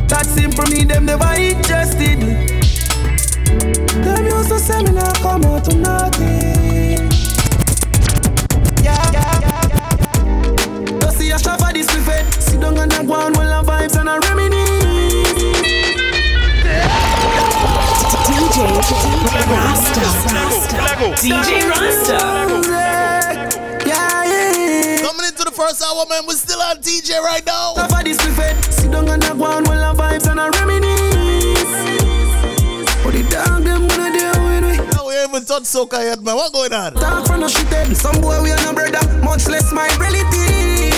That simple me, them never interested. Them used to say me nah come out with nothing. Yeah, yeah, yeah, yeah. Don't see a shop for this fed. Sit down and a go on while a vibes and a reminisce. DJ Rasta. DJ Rasta. Yeah, yeah. Coming into the first hour, man. We're still on DJ right now. Shop for this fed. Sit down and a go on while a vibes and a reminisce. Even touched soca yet, man. What going on? Shit. Some boy we are no brother, much less my relative.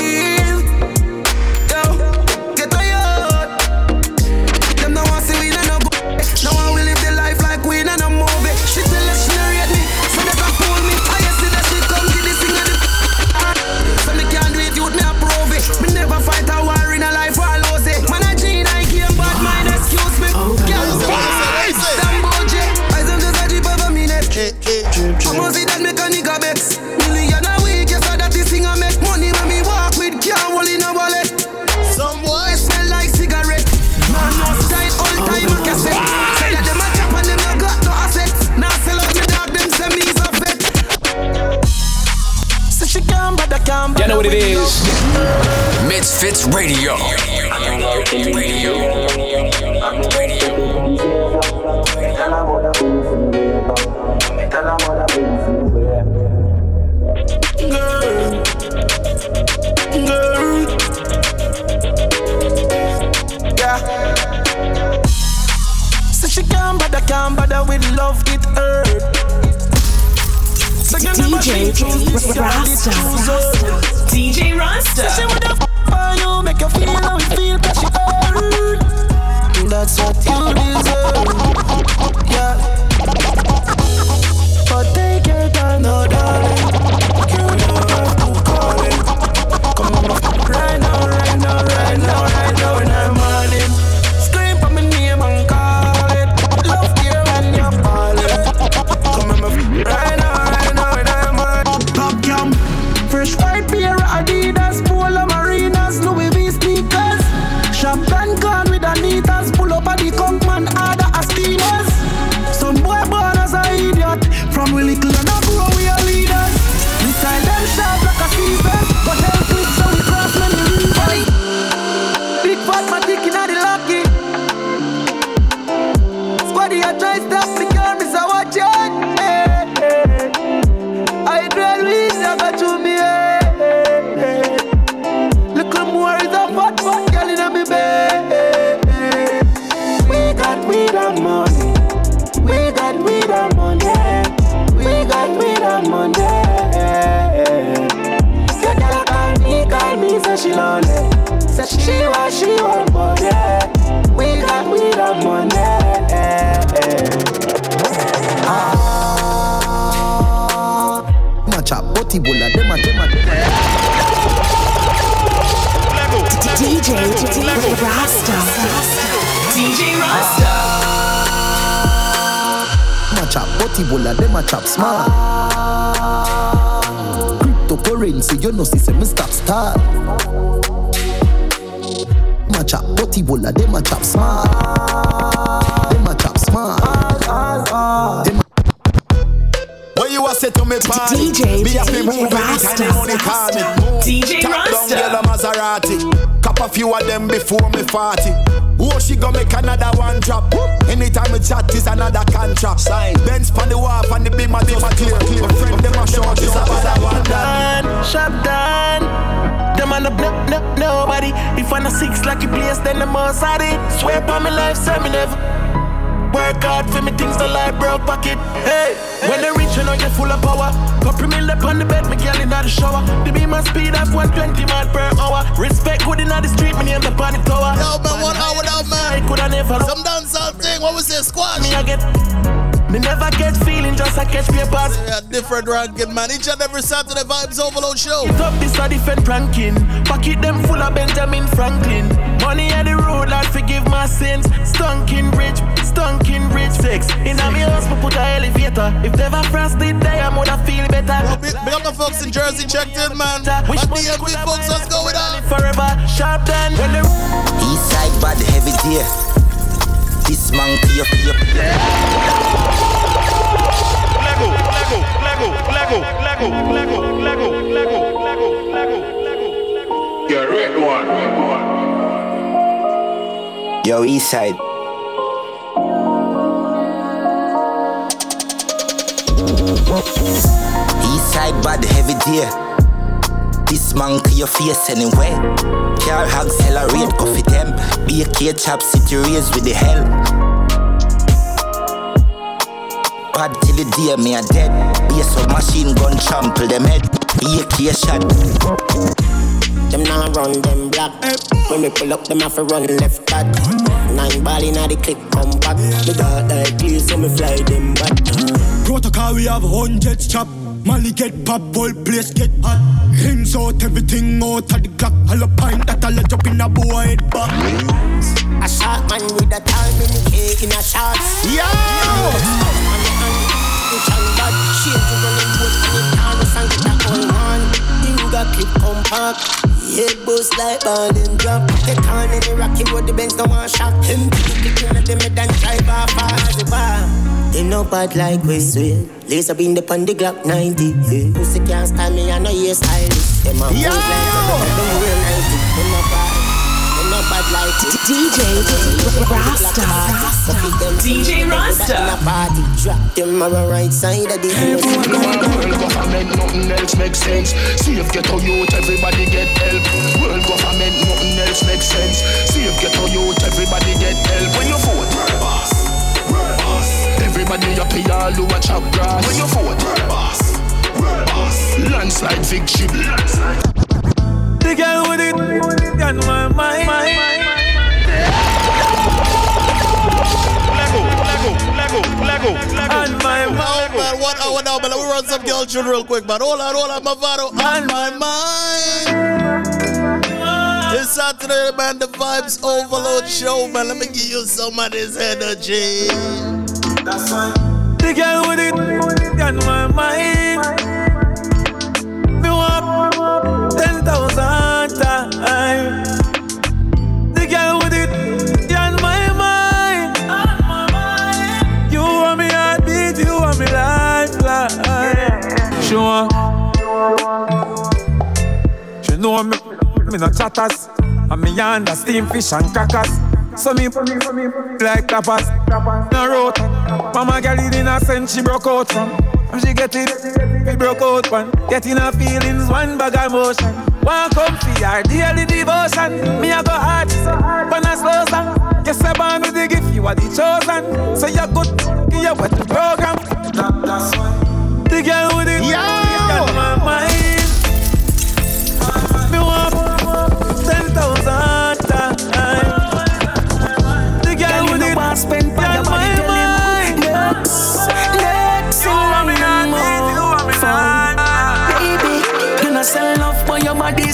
Man. Each and every Saturday Vibes Overload show. It up this a different pranking. Pocket them full of Benjamin Franklin. Money at the road, Lord forgive my sins. Stunking rich, stunking rich. Sex. In a me house, me put a elevator. If never frost did die, I woulda feel better. Big, big up the folks in Jersey, checked in, man. Wish And money DMV coulda folks, let's on? Forever sharp done. When the East side bad heavy deer. This man clear clear. Yo, East side. East side bad heavy deer. This man clear face anyway. Car hog accelerate, coffee them. Be a K chop city raised with the hell. Bad till the day me a dead. Be a submachine gun trample them head. A K shot. Them now run them black. When me pull up, them have to run left back. Nine ball inna the click come back. Me got like clear, so me fly them back. Protocol, we have hundreds chop. Molly get pop, whole place get hot. Hands out, everything out of the clock. All a pint that all a drop in a boy head back. A shot man with a time in the in a shot. Yo! Change to running wood and it can't and get that all one. You got clip compact. Head boost like ball and drop. They turn in the rocky road, the Benz no one shot. Him kicking at them head and drive off as the bar. They no bad like we swear. Laser beam the on the Glock 90. Yeah. Pussy can't stand me, I know you're stylist. Them a move like them real 90. DJ Rasta. DJ Rasta. Drop them on the right side of the World government, nothing else makes sense. See if get a youth, everybody get help. World government, nothing else makes sense. See if get a youth, everybody get help. When you vote, world boss, world boss. Everybody up here, all who a chop grass. When you vote, world boss, world boss. Landslide victory. The girl with it on my mind. Lego, Lego, Lego, Lego, Lego. Oh man, one hour now, man. Let me run some girl tune real quick, man. Hold on, hold on, Mavado. On my mind. This Saturday, man, the Vibes Overload Show, man. Let me give you some of this energy. That's fine. The girl with it on my mind. Thousand times. The girl with it on my mind. You want me heartbeat, you want me lifeline. She want. She know me, me no chatters. And me under steam fish and crackers. So me, me like tapas, no road. Mama girl it in a sense she broke out from. And she get it, we broke out one. Getting her feelings, one bag of emotion. One come for her daily devotion. Me a go hard, when I slow down. Guess I born with the gift, you are the chosen. So you're good, you with the program. That, that's why. The girl with the it, got my mind. Me want ten thousand times. The girl with it,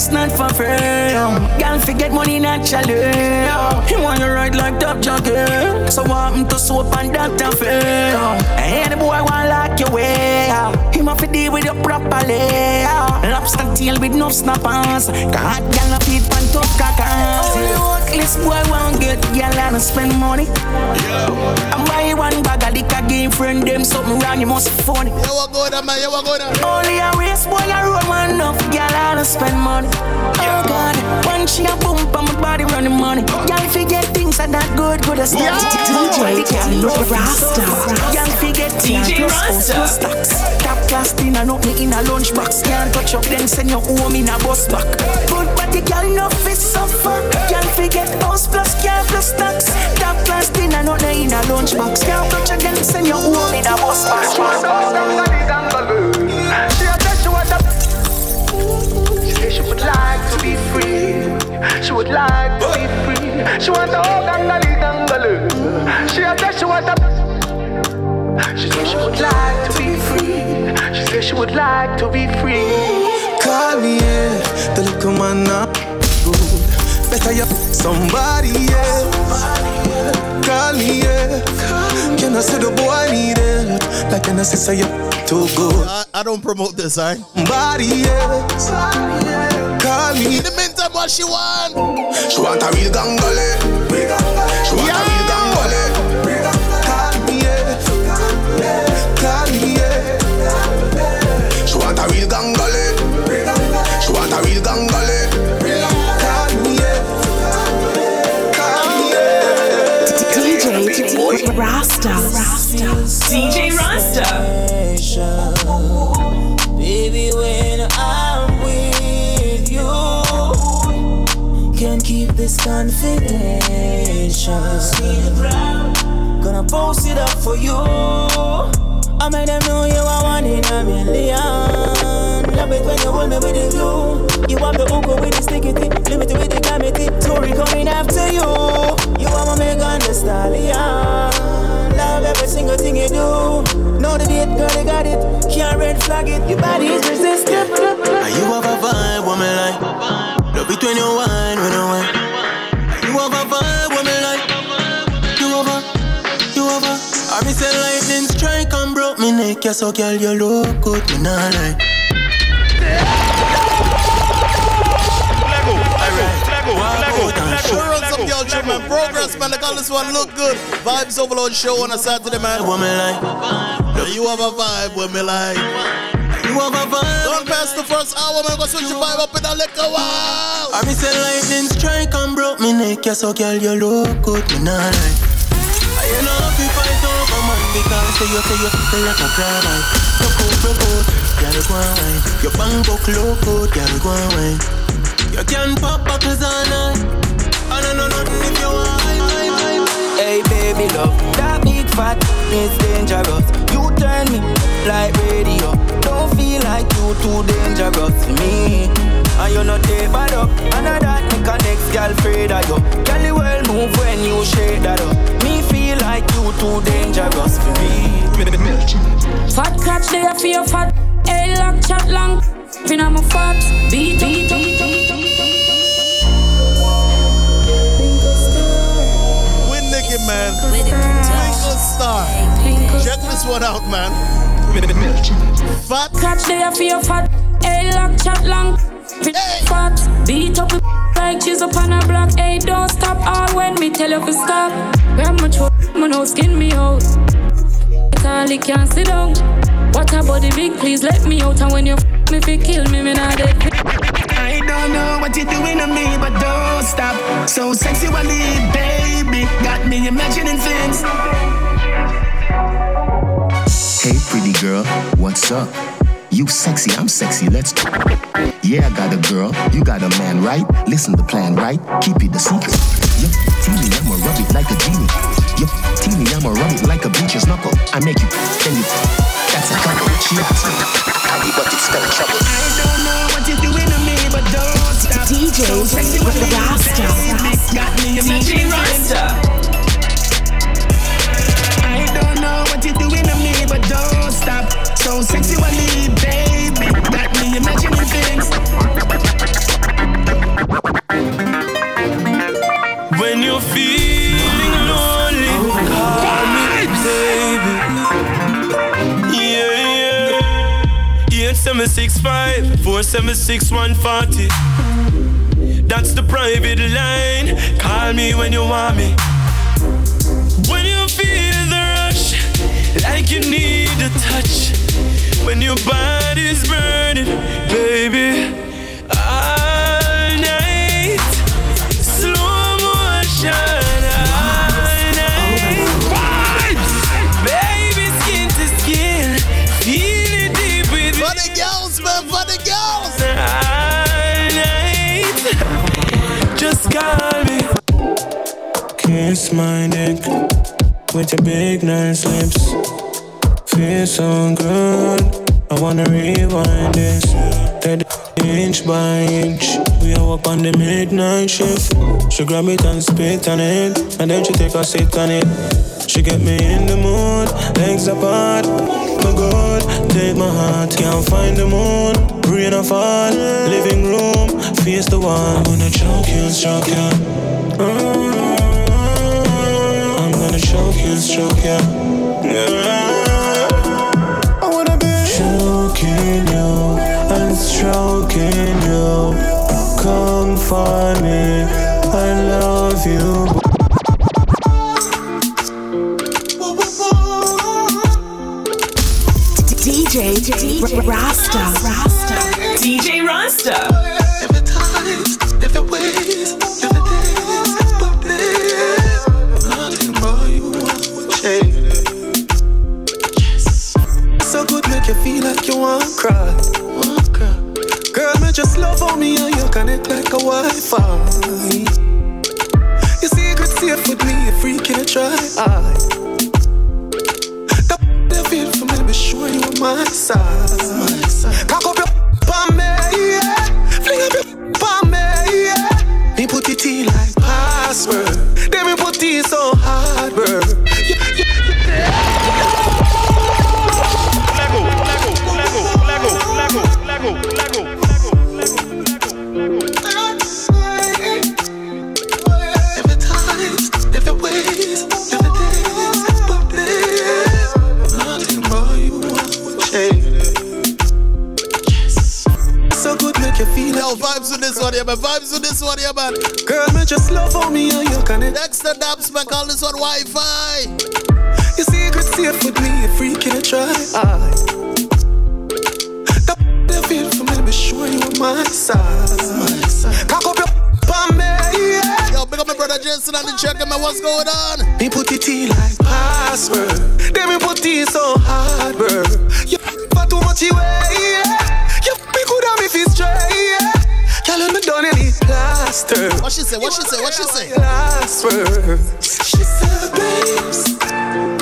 body's not for free. Girl, forget money naturally. He want you ride like top jogger. So want him to soap and. Phil. And the boy want lock your way. He want to deal with you properly. Lobster tail with no snappers. God, girl, a feed pan tough crackers. Workless oh, boy want get girl and spend money. And buy one bag of liquor, game friend them something wrong, you must funny. You what going on, man? You what going on? Only a waste boy a roll man enough Girl I don't spend money Oh God When she a bump on my body running money. Girl forget things are that good Good as Yeah. DJ Rasta. Girl forget DJ things Rasta. stocks Top class dinner not me in a lunchbox. Can't touch up then send you home in a bus back. Good body girl no fit suffer. Girl forget house plus car plus tax. Top class dinner not me in a lunchbox. Can't touch up then send you home in a bus back. She said she would like to be free. She would like to be free. She want a hug and a little She said she want a. She said she would like to be free. She said she would like to be free. Call me, yeah. The little man not good. Better you somebody else. Call me, yeah. Can I say the boy need help? Like can I say say you too good? I, I don't promote this, alright? Somebody else. Call me. In what she want? She want a real gangale. She want a real gangale. Call me, yeah. Call me, yeah. She want a real gangale. She want a real gangale. Call me, yeah. Call me, yeah. DJ Rasta. DJ this confidential. Gonna post it up for you. I made them know you are one in a million. Love it when you hold me with the glue. You want the hook with the sticky thing, limit with the gravity. Tory coming after you. You are my Megan Thee Stallion. Love every single thing you do. Know the date, girl, you got it. Can't red flag it. Your body is resistant. And you have a vibe, me like. Love it when you whine, when you whine. And you have a vibe, what me like. You have a, you have a. I be say lightning strike and broke me neck. Yeah, so girl, you look good, me nah lie. Sure run some girl shit, man. Progress, man. They call this one look good. Vibes Overload show on a Saturday, man. What me like. You have a vibe, what me like. You have a vibe. Don't pass the first hour, man. Go switch the vibe up in a liquor while. I miss a lightning strike and broke me neck. Yeah, oh, so girl, you look good, me nah lie. I ain't know if you fight over man because say you say you feel like a crab eye. Broke out, broke out, girl, go on wine. Your bang book look good, girl, go on wine. You can pop buckles all night. I don't know nothing if you want. Hey baby love, that big fat is dangerous. You turn me like radio. Don't feel like you too dangerous to me. And you're not take bad up. And I that make a next girl afraid of you. Girl, you well move when you shake that up. Me feel like you too dangerous for me. Fat catch there for your fat. Hey, lock chat long. Fin I'm a fat. Beat, beat, beat, beat. Win Nicky, man. Twinkle Star. Check this one out, man. Fat catch there for your fat. Hey, lock chat long. Fin fat. Beat up the like she's up on a block. Hey, don't stop all when me tell you to stop. Grab my throat, my nose skin me out. Charlie can't sit down. What a body big, please let me out. And when you f me, if you kill me, me not dead. I don't know what you're doing to me, but don't stop. So sexually, baby, got me imagining things. Hey, pretty girl, what's up? You sexy, I'm sexy, let's go. Yeah, I got a girl, you got a man, right? Listen the plan, right? Keep it a secret. Yup, teeny, I'ma rub it like a genie. Yup, teeny, I'ma rub it like a beacher's knuckle. I make you, then you, that's a couple. She asked me, how you but it's spell trouble. I don't know what you're doing to me, but don't stop. DJ so sexy, with the Rasta. Got me imagining Rasta. What you're doing to me, but don't stop. So sexually, baby, got me imagining things. When you're feeling lonely, call me, baby. Yeah, yeah. 8765 476 140. That's the private line. Call me when you want me. You need a touch. When your body's burning, baby. All night, slow motion. All night. Baby, skin to skin, feel it deep with For the girls, man, for the girls. All night, just call me. Kiss my neck with your big nice lips. Feel so good. I wanna rewind this. Let inch by inch. We are up on the midnight shift. She grab it and spit on it, and then she take a sit on it. She get me in the mood, legs apart. My God, take my heart. Can't find the moon, rain or fall. Living room, face the wall. I'm gonna choke you, stroke you. I'm gonna choke you, stroke you. I and stroking you. Come find me, I love you. DJ Rasta. Rasta. DJ Rasta. Connect like a Wi-Fi. Your secret safe with me, a freak in a try. That feel for me to be sure you on my side. This one, yeah, man. Vibes with this one, yeah, man. Girl, me just love on me and you connect. Dexta Daps, man, call this one Wi-Fi. Your secret safe with me, a freak in a try. know you on my side. Cock up your palm, yeah. Yo, big up my brother Jensen and the check man. What's going on? Me put it in like password. Then me put it so hard, bro. You for too much away, yeah. You me could have me feel straight, yeah. Girl, me done any plaster. What she say? What she say? What she say? Last word. She said, babes,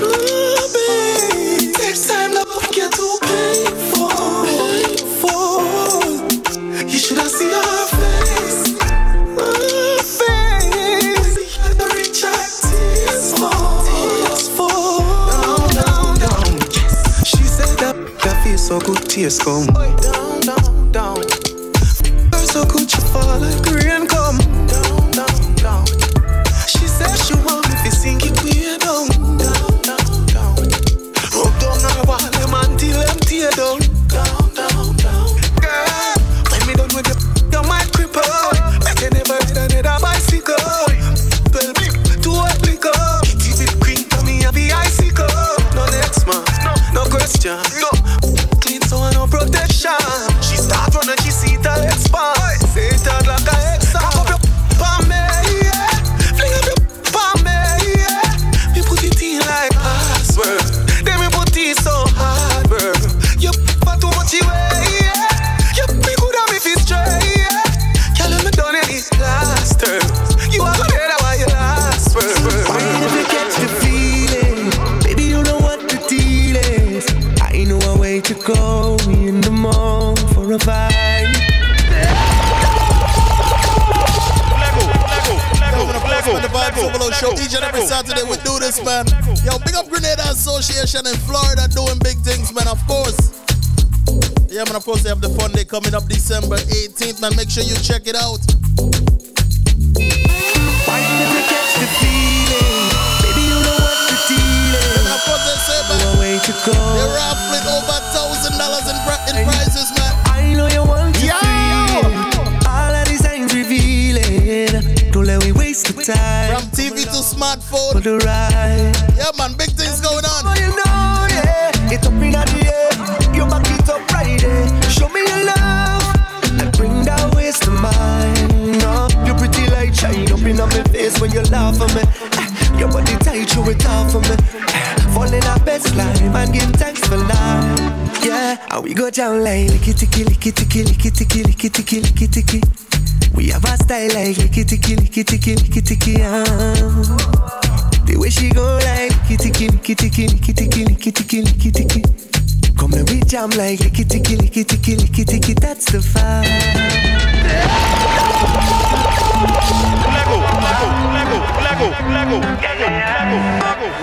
ooh, babe. Next time, love get too painful. painful. You should have seen her face. Her face. The reject tears fall. Tears fall. Down, down, down. She said that that feels so good. Tears come. Down, Saturday we do this, man. Yo, big up Grenada Association in Florida doing big things, man, of course. Yeah, man, of course, they have the fun day coming up December 18th, man. Make sure you check it out. Why you catch the feeling? Baby, you know what the deal is. And of course, they say, man, way to go. they're raffling over $1,000 in, the ride. Yeah, man, big things going on. Oh, you know, yeah. It's up in the air. You back it up right there. Show me your love. And bring that waist to mine. No, you pretty like shine up in my face when you laugh at me. Ah, Your body tight, show it off for me. Ah, Fall in our best line and give thanks for life. Yeah, and we go down like licky ticky, licky ticky, licky ticky, licky ticky, licky ticky. We have a style like licky ticky, licky ticky, licky ticky. Um. The way she go like licky ticky, licky ticky, licky ticky, licky ticky. Come and we jam like licky ticky, licky ticky, licky ticky. That's the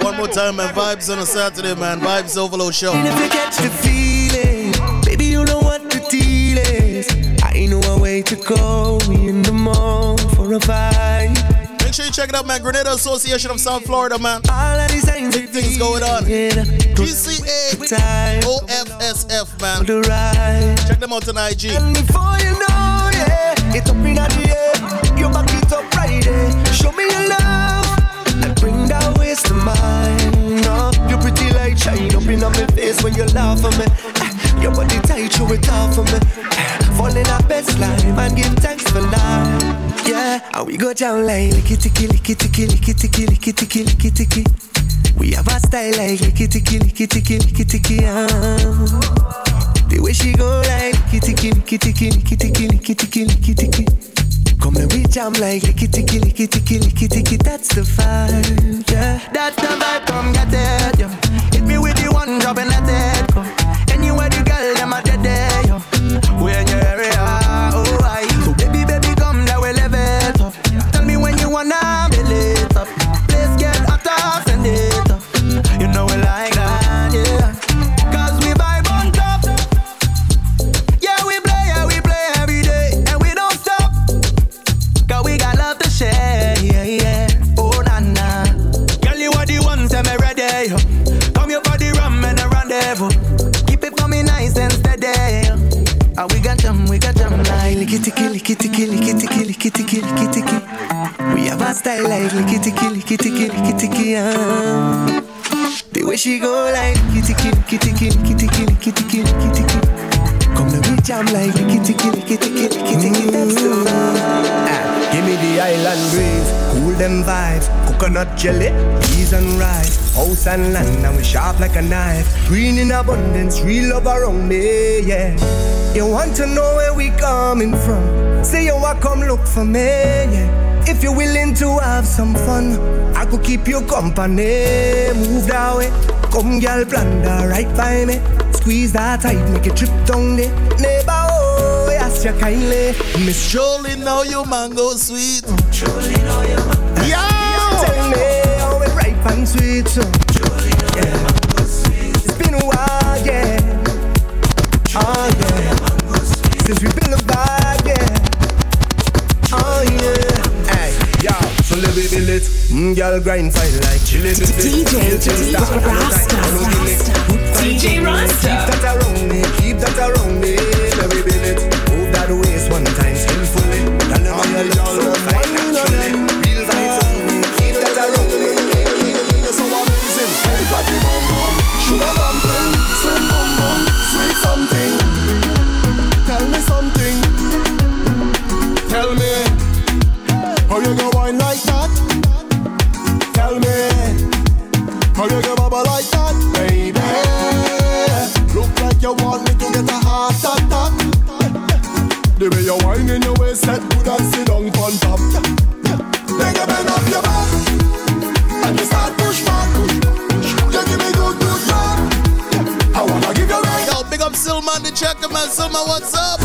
One more time, man. Vibes on a Saturday, man. Vibes Overload Show. You never catch the feeling, baby. You know what the deal is. I know a way to go in the mall for a vibe. Make sure you check it out, man. Grenada Association of South Florida, man. All of these things, Big things going on. GCA time OFSF, man. Check them out on IG. And before you know, yeah, it's up in the air. Back it up right there. Show me your love bring that waist to mine. No, you pretty like shine up in my face when you laugh at me. Ah, Your body tight, show it off for me. Fall in our best line and give thanks for life. Yeah, and we go down like licky ticky, licky ticky, licky ticky, licky ticky, licky ticky. We have a style like licky ticky, licky ticky, licky ticky. Um. The way she go like licky ticky, licky ticky, licky ticky, licky ticky, licky ticky. Come and we jam like licky ticky, licky ticky, licky ticky. That's the vibe, yeah. That's the vibe, come get it, like licky ticky, licky ticky. Um. The way she go like licky ticky, licky ticky, licky ticky, licky ticky, licky ticky. Come and we jam like licky ticky licky ticky licky ticky. That's the vibe. Ah, give me the island breeze, cool them vibes. Coconut jelly, peas and rice, house and land, and we sharp like a knife. Green in abundance, real love around me, yeah. You want to know where we coming from? Say you want come look for me, yeah. If you're willing to have some fun, I could keep you company. Move that way, come girl, plunder right by me. Squeeze that tight, make it trip down the neighbor. Oh, yes, you kindly. Miss Jolie, know your mango sweet. Jolie, know your mango Yo! Tell me how it ripe and sweet, so. Jolie, know yeah. your mango sweet. It's been a while, yeah. Oh, yeah. Since we've been so let me build it. Mm, girl, grind fine like chili. DJ, DJ Rasta, DJ Rasta. Keep that around me, keep that around me. Let me build it. Move that waist one time skillfully. Tell them how you look so fine naturally. Checker what's up?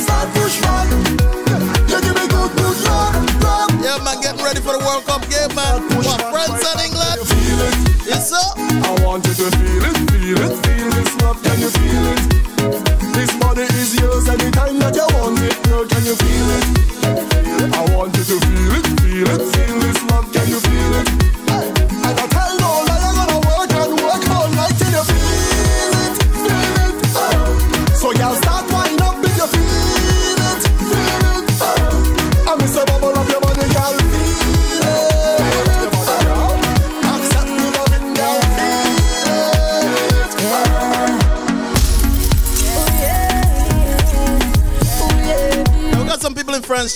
Start push back. You give me good, good love, love. Yeah, man, getting ready for the World Cup game, man. What, France and England?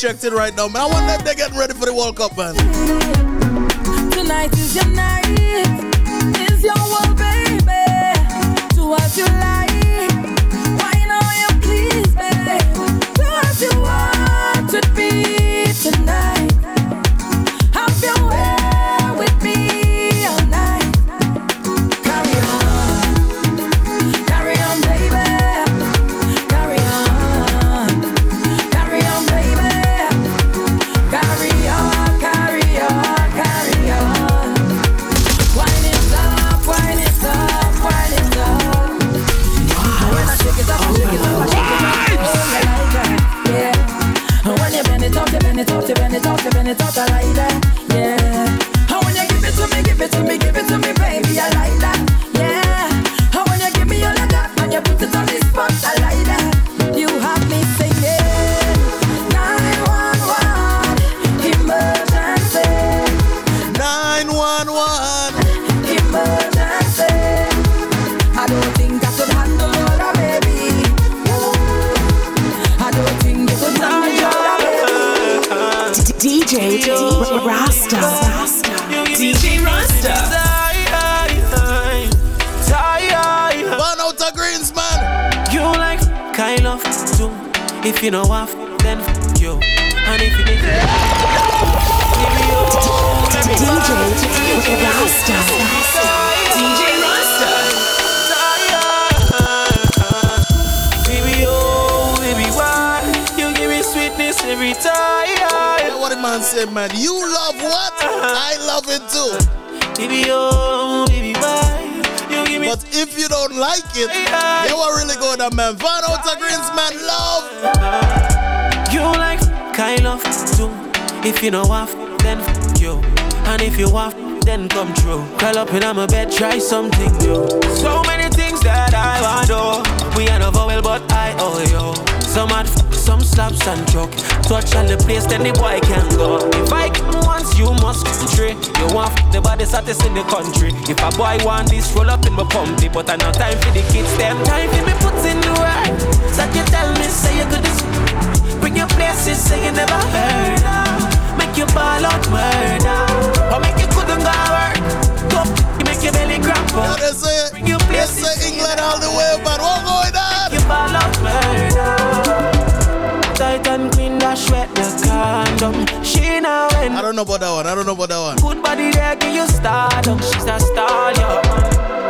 In right now, man. I wonder if they're getting ready for the World Cup, man. Tonight is your night, your world, baby. Do as you like, If you know off, then f you. And if you need to, give me your DJ Rasta. DJ Rasta. Baby, oh, baby, why you give me sweetness every time? What the man said, man. You love what? I love it too. Baby, oh, baby, why you give me? But if you don't like it, you are really good, man. Van Outer Greens, man, love. You like kind of too. If you know off, then f you. And if you off, then come true. Curl up in my bed, try something new. So many things that I to. We are no vowel, but I owe you. Some mad, some slaps and choke. Touch on the place, then the boy can go. If I come once, you must country. You want the body satis in the country. If a boy want this, roll up in my pumpy. But I no time for the kids, them time for me put in the work. So you tell me, say you could just bring your places, say you never heard of. Make you ball out murder. Or make you couldn't go work. Go, you make your belly cramp up. They say, Bring your they places, say England all the way, but what going on? Make you ball out murder. Titan queen dash wet the condom. She now when I don't know about that one. I don't know about that one. good body there give you stardom. She's a star, yo.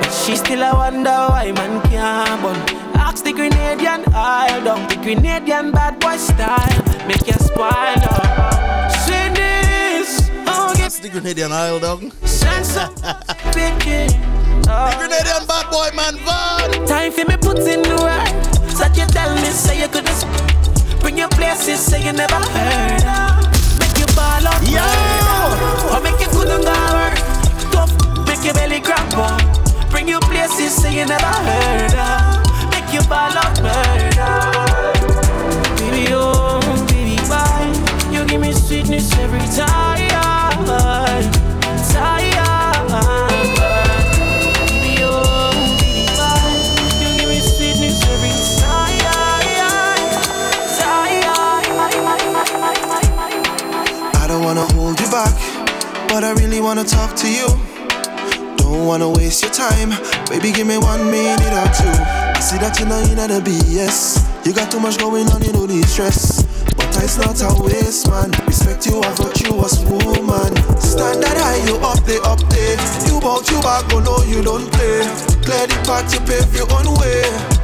But she still a wonder why man can't bun. Ask the Grenadian oil down. The Grenadian bad boy style make you spoil up. See this, oh get That's the Grenadian Isle dog. sense <laughs> of picking. The Grenadian bad boy man Van. Time for me put in the work. So you tell me, say you could just bring your places, say you never heard. Make you ball out, Yo! Or make you couldn't go work. Tough, make your belly cramp up. Bring your places, say you never heard really wanna talk to you. Don't wanna waste your time, baby. Give me one minute or two. I see that you know you're not the BS. You got too much going on, you know the stress. But it's not a waste, man. Respect you, you as woman. Standard high, you up there, up there. You walk, you back, oh no, you don't play. Clear the path, you pave your own way.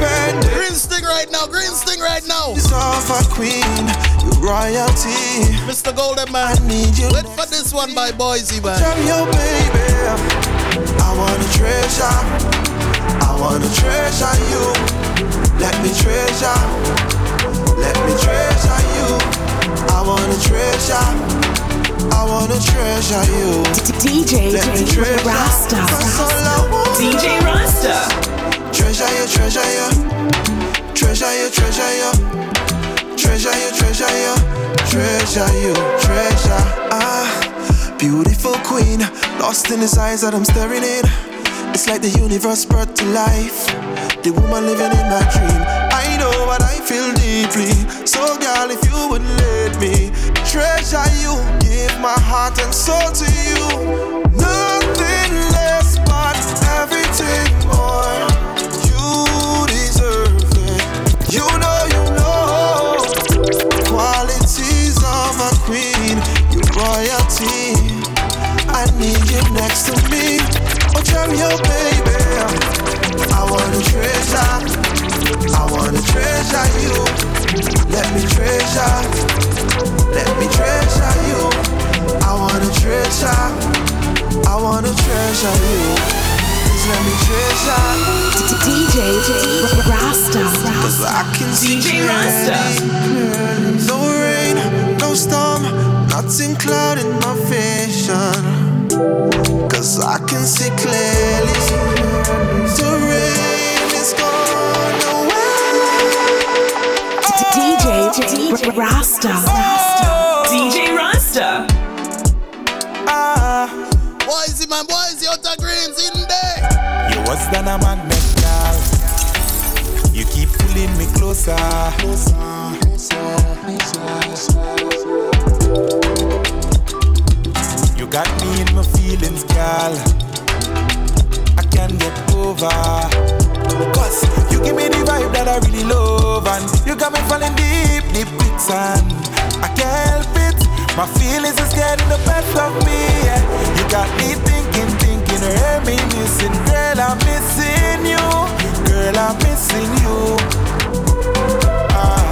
You're independent. Green sting right now. Green sting right now. Deserve a queen, you royalty. Mr. Golden man. I need you. Wait for this one by Boise man. Tell your baby, I wanna treasure, I wanna treasure you. Let me treasure, let me treasure you. I wanna treasure, I wanna treasure you. DJ Let me treasure. Rasta. That's all I want. DJ Rasta. Treasure you, treasure you, treasure you, treasure you, treasure you, treasure you, treasure. Ah, beautiful queen, lost in his eyes that I'm staring in. It's like the universe brought to life. The woman living in my dream. I know what I feel deeply. So, girl, if you would let me treasure you, give my heart and soul to you. Nothing less, but everything more. Royalty. I need you next to me. Oh, cherry, oh, baby. I wanna treasure. I wanna treasure you. Let me treasure. Let me treasure you. I wanna treasure. I wanna treasure you. Please let me treasure. DJ Rasta. Cause I can see DJ Rasta. No rain, no storm, nothing clouding my vision. Cause I can see clearly. The rain is gone away. DJ DJ Rasta. DJ Rasta. Ah, Boise man. Boise out of greens in was than a magnet, girl. You keep pulling me closer. You got me in my feelings, girl. I can't get over. Cause you give me the vibe that I really love. And you got me falling deep, deep quicksand. I can't help it. My feelings is getting the best of me. yeah. You got me thinking, thinking, reminiscing. Girl, I'm missing you. Girl, I'm missing you. Ah.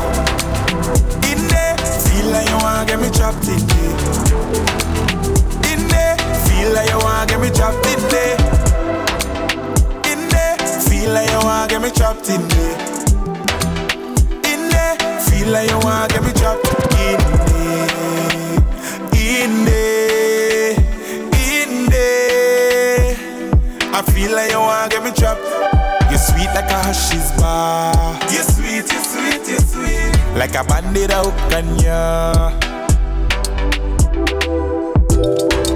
In there, feel like you wanna get me trapped in there. In there, feel like you wanna get me trapped in there. In there, feel like you wanna get me trapped in there. In there, feel like you wanna get me trapped in feel like you wanna get me trapped. You're sweet like a hashish bar. You're sweet, you're sweet, you're sweet. Like a bandit out can ya.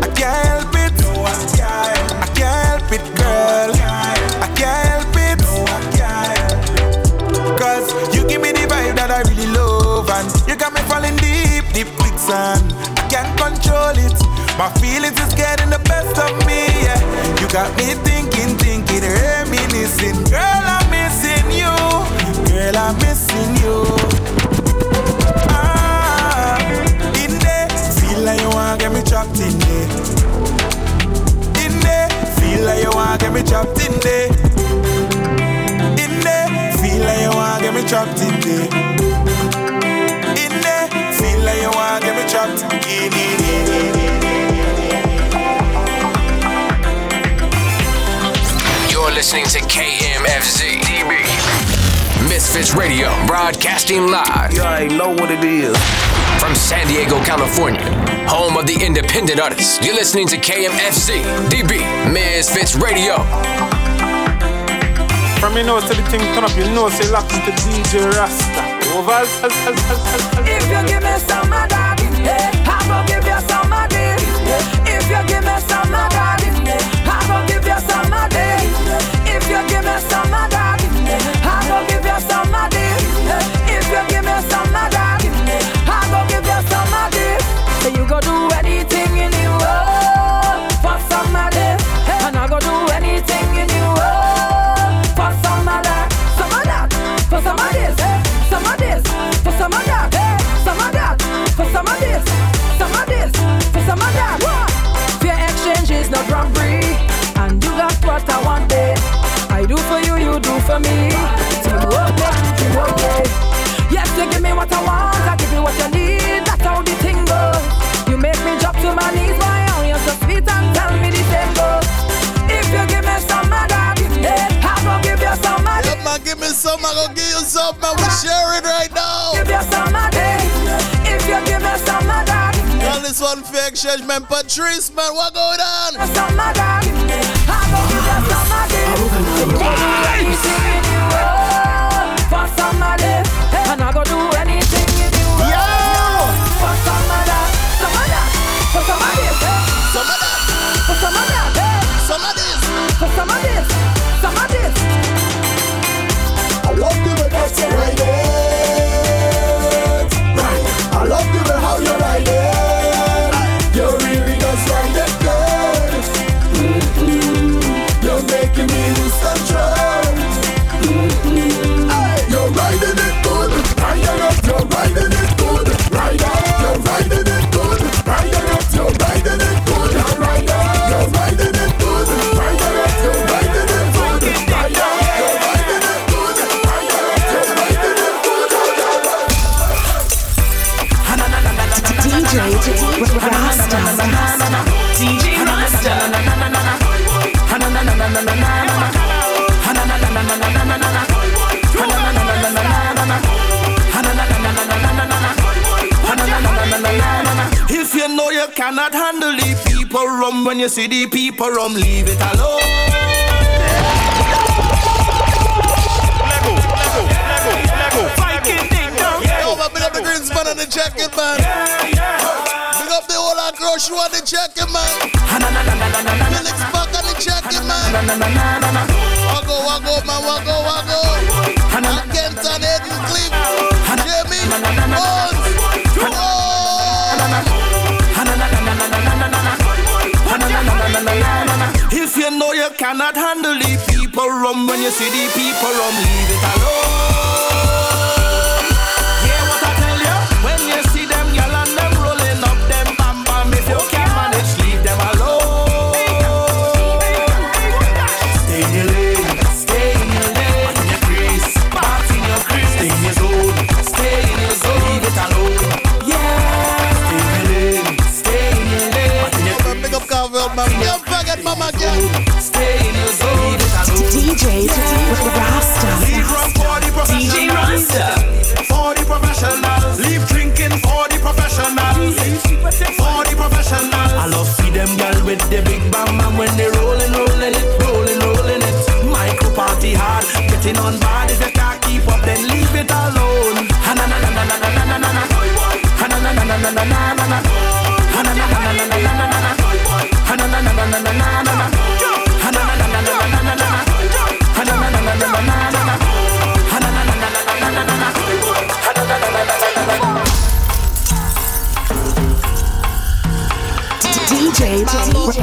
I can't help it. No, I can't. I can't help it, girl. I can't help it. No, I can't. Cause you give me the vibe that I really love. And you got me falling deep, deep quicksand. I can't control it. My feelings is getting the best of me. Yeah. You got me thinking, thinking, reminiscing. Girl, I'm missing you. Girl, I'm missing you. Ah, in there, feel like you wanna get me trapped in there. In there, feel like you wanna get me trapped in there. In there, feel like you wanna get me trapped in there. In there, feel like you wanna get me trapped in it. You're listening to KMFZ DB. Misfits Radio, broadcasting live. You already know what it is. From San Diego, California, home of the independent artists. You're listening to KMFZ DB, Misfits Radio. From your nose to the thing turn up, your nose, say lock to DJ Rasta. Overs. If you give me some of that, eh, I gon' give you some of this. If you give me for me. Makes the work, yeah. Yes, you give me what I want, I give you what you need. That's how the thing goes. You make me drop to my knees, my own. You're so sweet and tell me the same goes. If you give me some of that, eh, I gon' give you some Yeah, man, give me some, I'm gon' give you some, man. We share it right now. Give you some of this one for exchange, man. Patrice, man, what going on? some when you see the people rum, leave it alone. Yo, man, big up the green span on the jacket, man. Big up the whole lot crush you on the jacket, man. Felix back on the jacket, man. Wago, wago, man, wago, wago. And Kenton, Eden, Cliff, Jamie, Bones, know you cannot handle the people rum when you see the people rum, leave it alone. Hear what I tell you? When you see them gyal and them rolling up them bam bam, if you can't manage, leave them alone. Stay in your lane, stay in your lane, in your crease, back in your crease, stay in your zone, stay in your zone, leave it alone. Yeah, stay in your lane, stay in your lane, your man. Big up Carvel, man. Can't forget Mama Gang. Alone. DJ Rasta. Leave rum for the DJ Rasta. For the professionals. Leave drinking for the professionals. For the professionals. I love see them girl with the big bam bam when they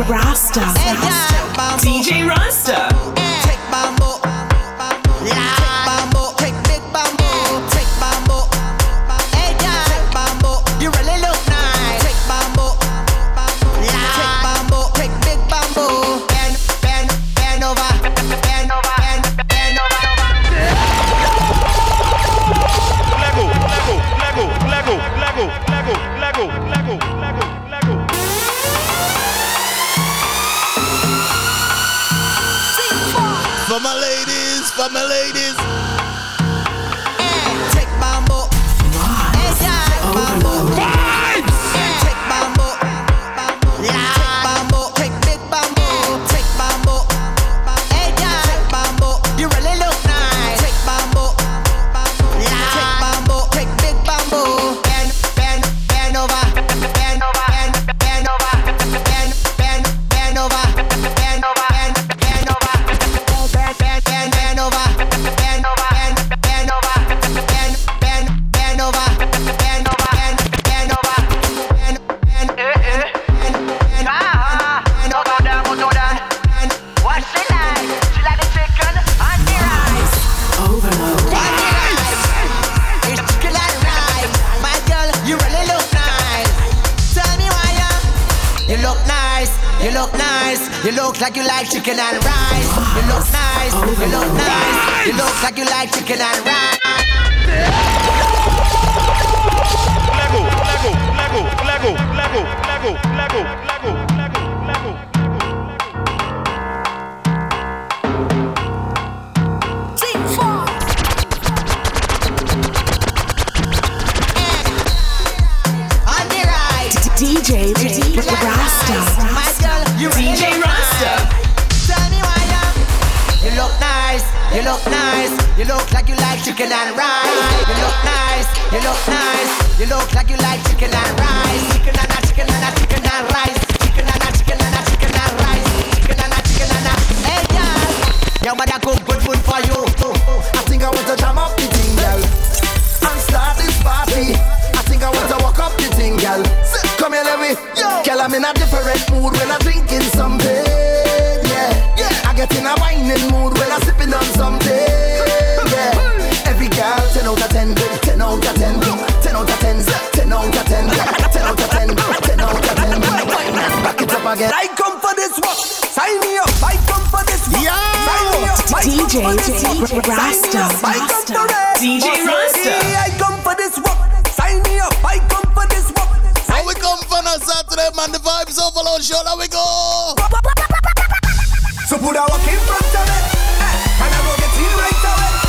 Rasta. chicken and rice. You look nice, you look nice. You look like you like chicken and rice. Chicken and a chicken and a chicken and rice. Chicken and a chicken and a chicken and rice. Chicken and a chicken and a. Hey, girl. Your mother cook good food for you. I think I want to jam up the thing, girl. And start this party. I think I want to walk up the thing, girl. Come here, let me. Yo. Girl, I'm in a different mood when I'm drinking something. Yeah. yeah. I get in a whining mood when I'm sipping on something out of ten, ten out of ten, ten out of ten, ten out of ten, ten out of ten, ten out of 10. Back it up again. I come for this one. Sign me up. I come for this one. Yeah. Sign me up. DJ Rasta. Rasta. DJ Rasta. I come for this one. Sign me up. I come for this work. How we come for a Saturday, man? The vibes overload show. here we go. So put our walk in front of it. And I go get in right away.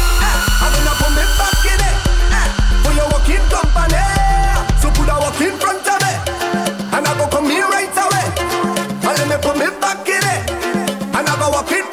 So put a front of me, and I go come right away. And let me back and I go walk in.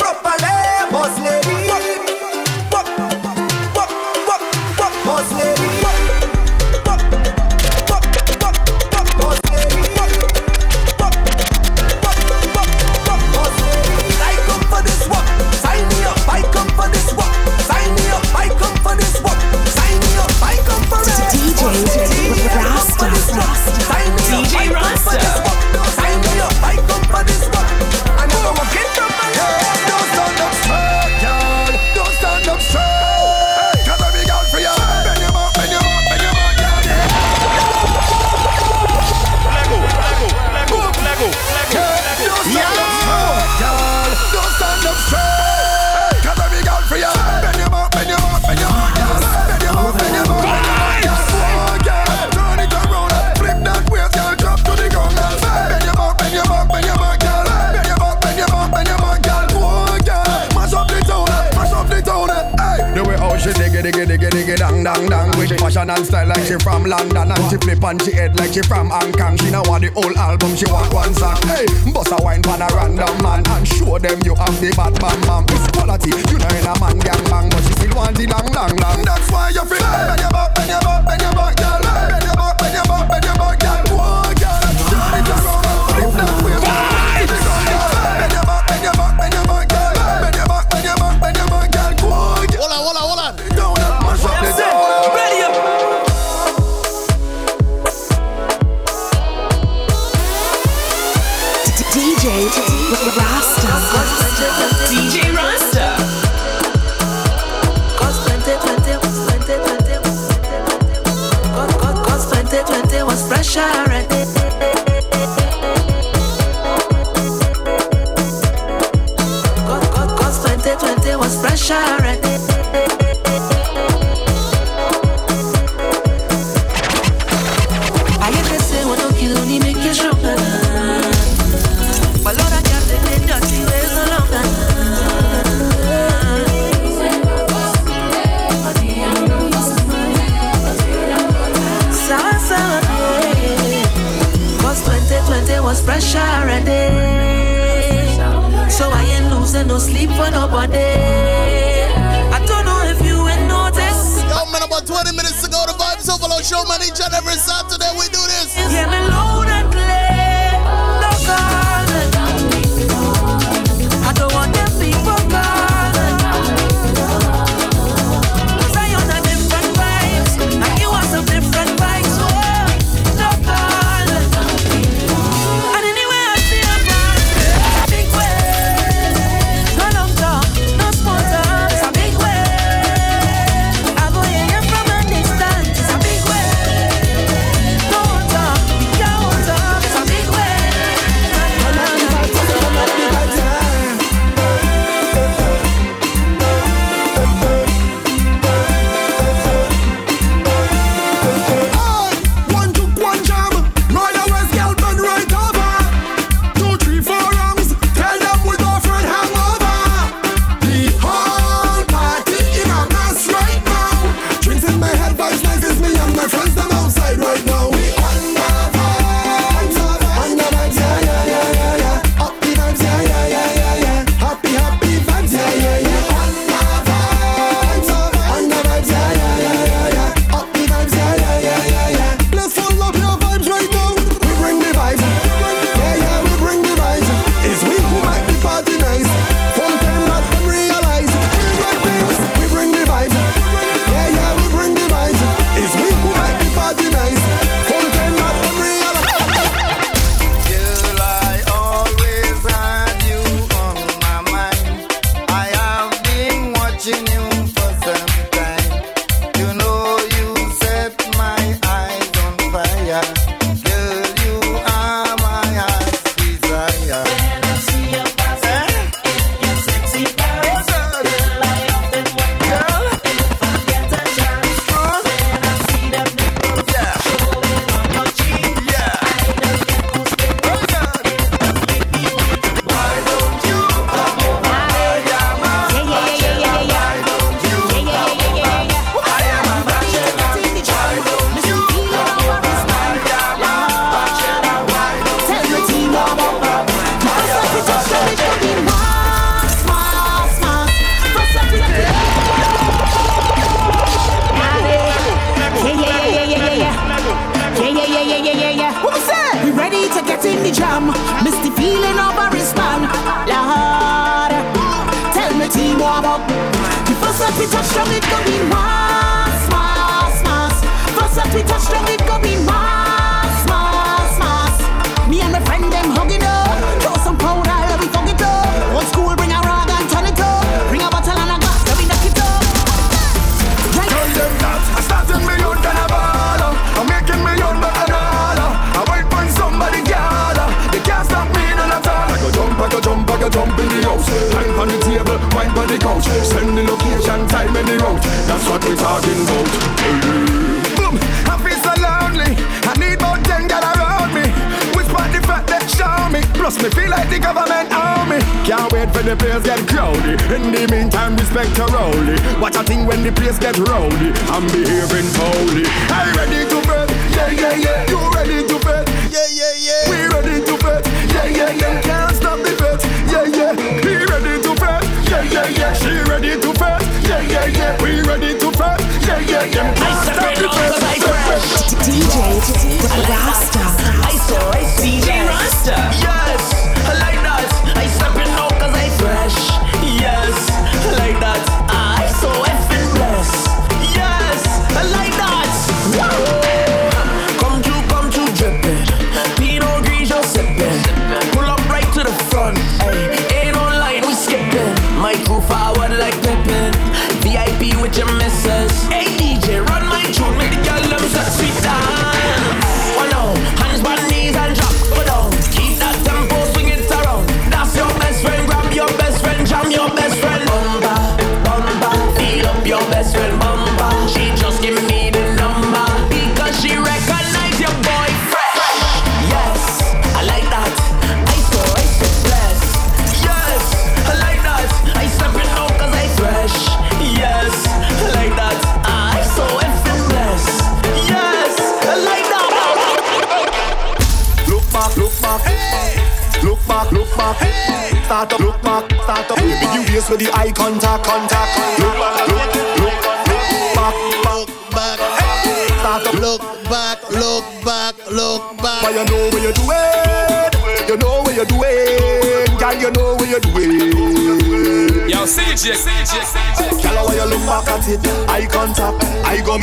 like she from London And she flip on she head like she from Hong Kong. She now want the whole album, she want one song. Hey, bust a wine pan a random man And show them you have the bad man, man. It's quality, you know in a man gang bang But she still want the long, long, long. That's why you feel hey. Bend your back, bend your back, bend your back, girl. Bend your back, bend your back, bend your back insurance. Cause, cause, cause 2020 was pressure. 20 minutes to go. The Vibes Overload Show, money, each and every Saturday we do this.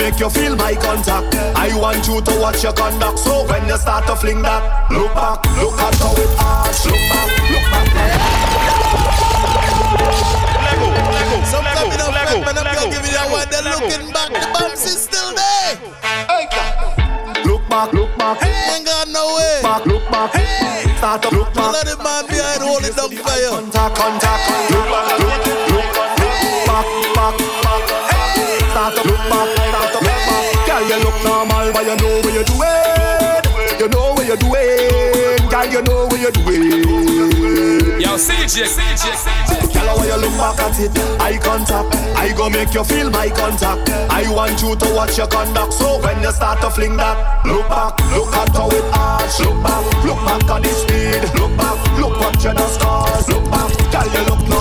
Make you feel my contact. I want you to watch your conduct. So when you start to fling that, look back, look at how it arch. Look back, look back. Lego, Lego, Sometimes Lego, you know, Lego, man, I'm Lego, give you that one. They're Lego. looking back. The bumps is still there. Look back, look back. hey. Ain't got no way. Look Back, look back. hey. Start to look Don't back. let the man behind hold it down for you. Contact, contact. Look back, look, look, but you know what you're doing. You know what you're doing. Girl, you know what you're doing. Yo, CJ, CJ, CJ. Girl, when you look back at it, eye contact. I go make you feel my contact. I want you to watch your conduct. So when you start to fling that, look back, look at how it arch. Look back, look back at the speed. Look back, look what you the scars. Look back, girl, you look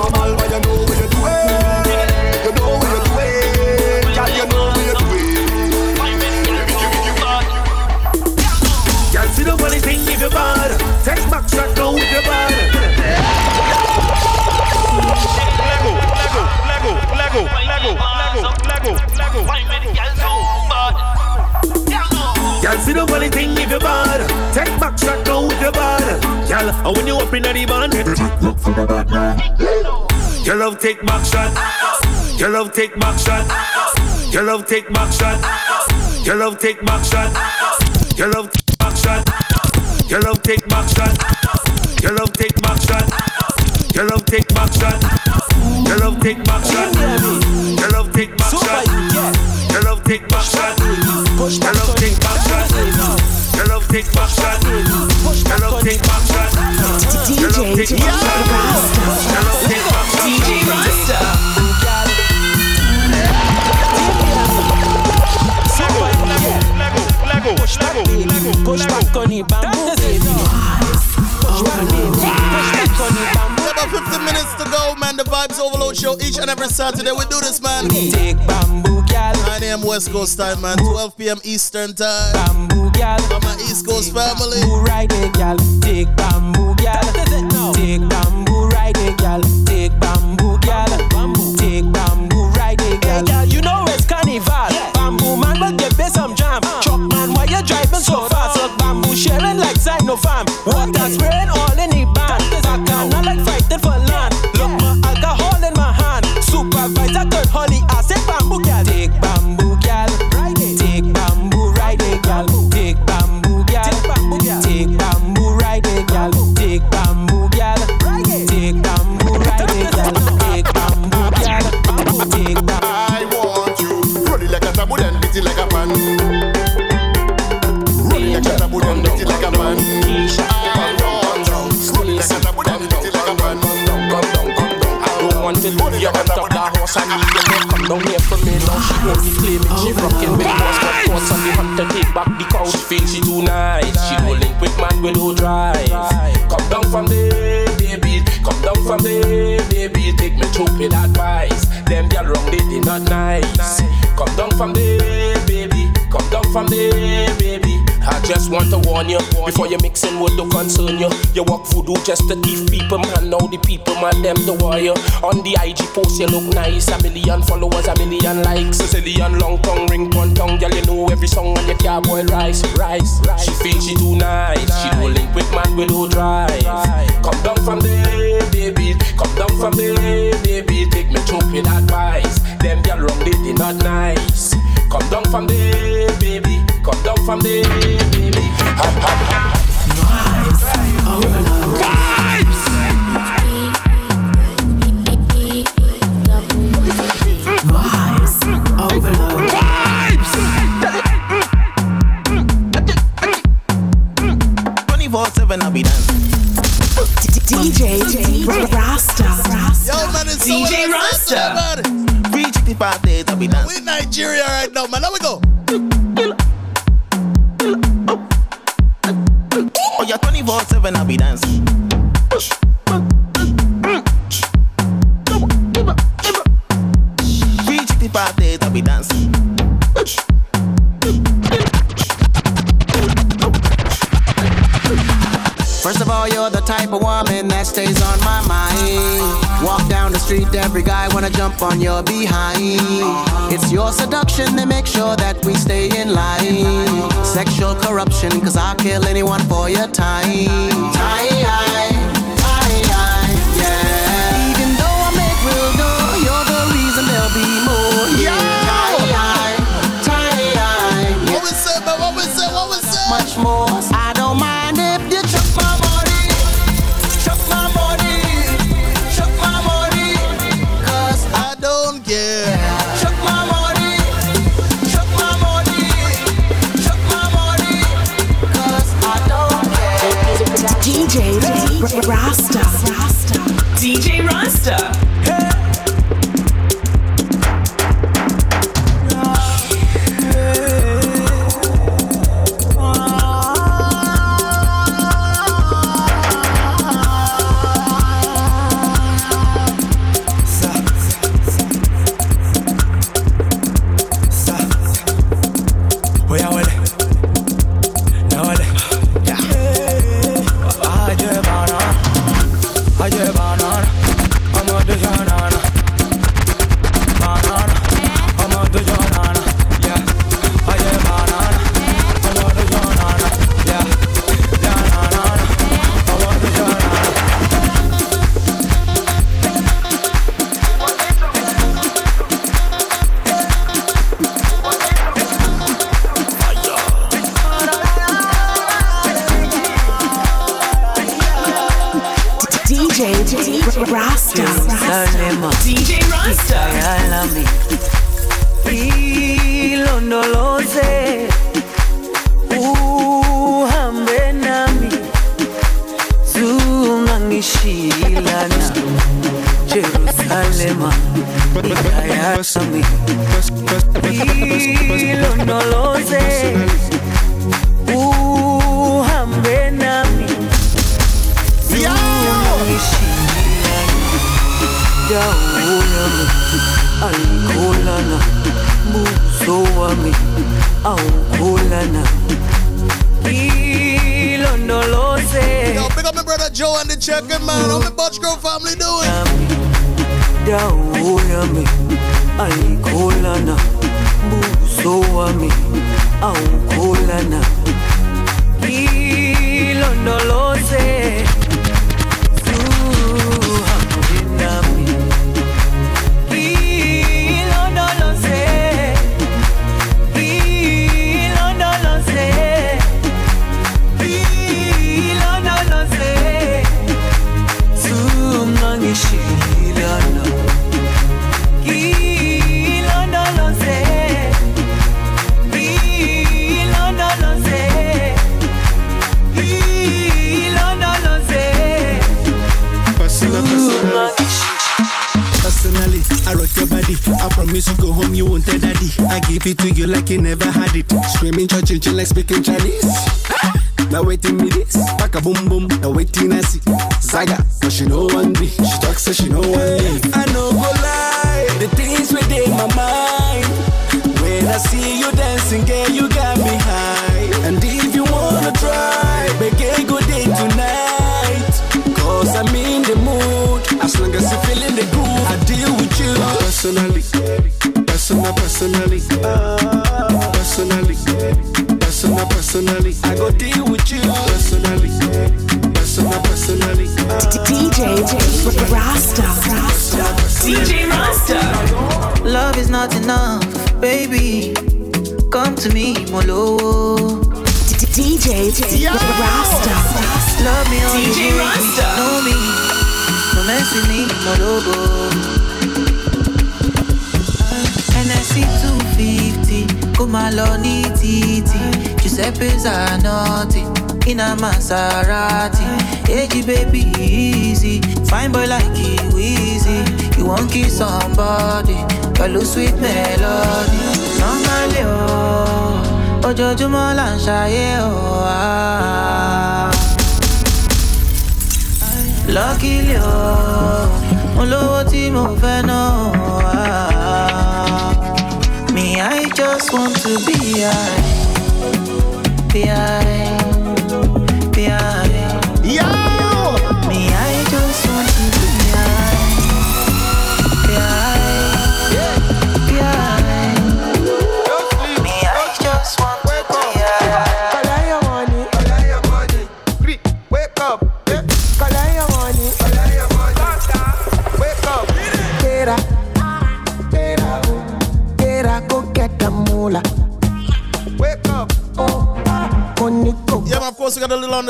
see the funny thing if you're bad. Take back shot now if you're bad. Girl, and when you up in the band, look for the bad man. Your love take back shot. Your love take back shot. Your love take back shot. Your love take back shot. Your love take back shot. Your love take back shot. Your love take back shot. Your love take back shot. Your love take back shot. Your love take back shot. Your love take back shot. Your love back shot. DJ Rasta. Push back. Push back on the bamboo, baby. Push back, baby. Push back on the bamboo. About 15 minutes to go, man. The Vibes Overload Show each and every Saturday. We do this, man. Take bamboo, gal. 9 a.m. West Coast time, man. 12 p.m. Eastern time. Bamboo, gal. For my East Coast family. Bamboo, it, gal. Take bamboo, gal take tambour riding, girl. From there, baby. I just want to warn you before you mixing with the concern you. You walk voodoo just to thief people, man. Now the people, man, them the warrior. On the IG post, you look nice. A million followers, a million likes. Zillion long tongue, ring one tongue. Girl, you know every song on your car, boy, rise, rise. She feel she too nice. She don't link with man with no drive. Come down from there, baby. Come down from there, baby. Take me through with advice. Them girl wrong, they did not nice. Come down from there, baby. Come down from there, baby. Hop, hop, hop.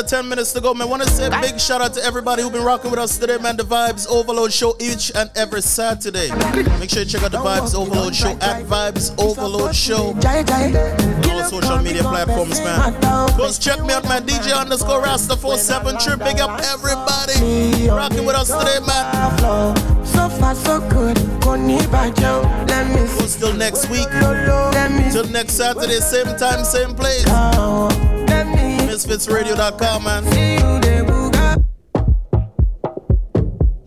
Got under 10 minutes to go, man. Want to say a big shout out to everybody who've been rocking with us today, man. The Vibes Overload Show each and every Saturday. Make sure you check out the Vibes Overload Show at Vibes Overload Show on all social media platforms, man. Go check me out, man. DJ underscore Rasta 47 Trip. Big up everybody rocking with us today, man. So far, so good. Koni Bajo. Let me see. Still next week. Let me Till next Saturday, same time, same place. MisfitsRadio.com, man.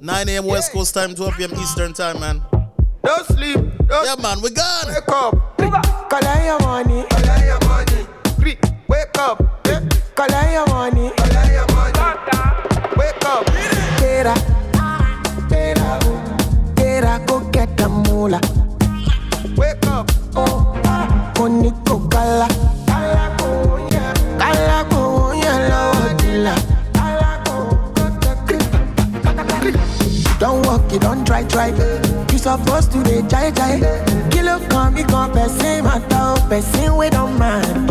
9 a.m. West Coast time, 12 p.m. Eastern time, man. Don't sleep. Don't yeah, man, we gone. Wake up. Collect your money. Collect your money. Creep. Wake up. Yeah. Collect your money. Collect your money. Wake up. Get up. Get up. Get up. Go get the moolah. Wake up. Oh. Koni ko Don't walk, you don't try, try. You supposed to be jai jai. Kilo come, me come, person matter, person we don't mind.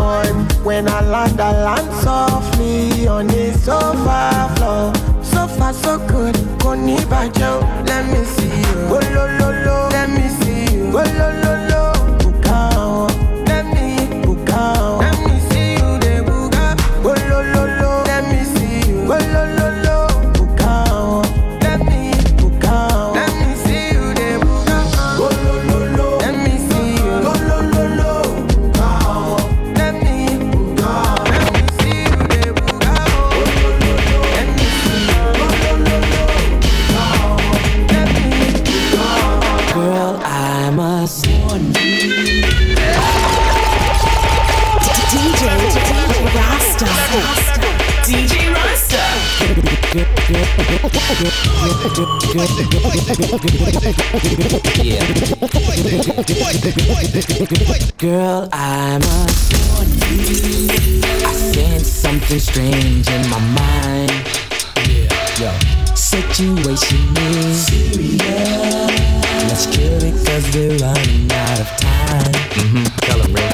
When I land, I land softly on the sofa floor. So far, so good. Koni bajo, let me see you. Oh lo lo lo, let me see you. Oh lo lo lo, Girl, I must warn you. I sense something strange in my mind. Yeah, yo. Situation is serious. Let's cure it cause we're running out of time. Mm-hmm. Tell 'em, Ray.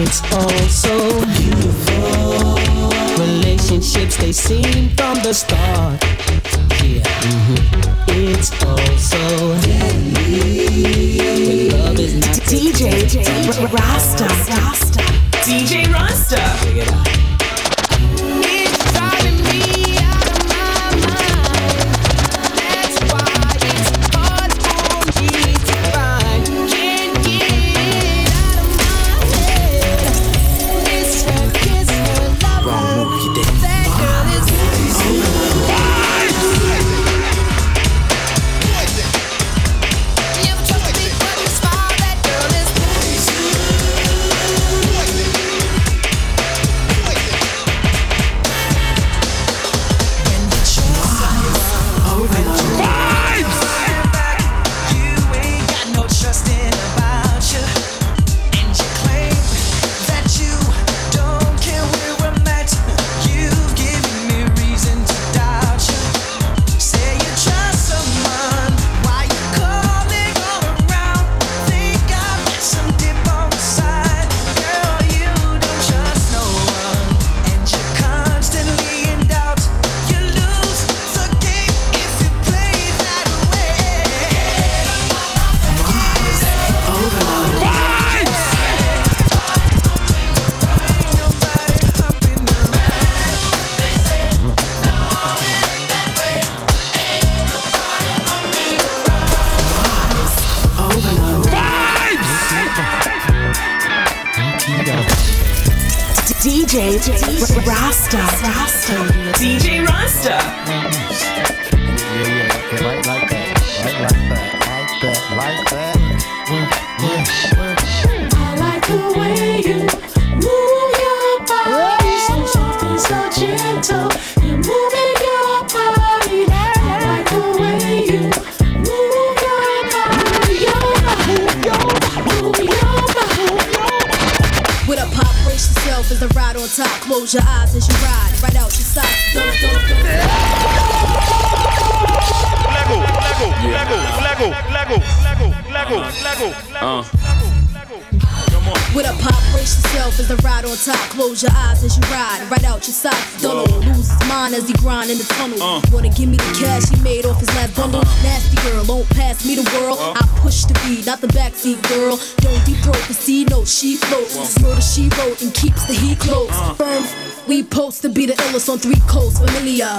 It's all so beautiful. Relationships, they seem from the start. DJ Rasta. Rasta. DJ Rasta.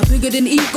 Bigger than egos.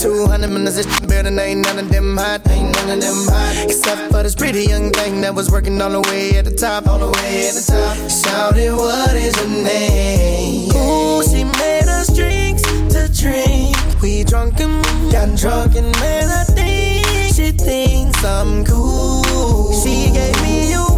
200 minutes, this better than ain't none of them hot. Ain't none of them hot. Except for this pretty young thing that was working all the way at the top. All the way at the top. Shouted, what is her name? Ooh, she made us drinks to drink. We drunk and got drunk and man, I think she thinks I'm cool. She gave me a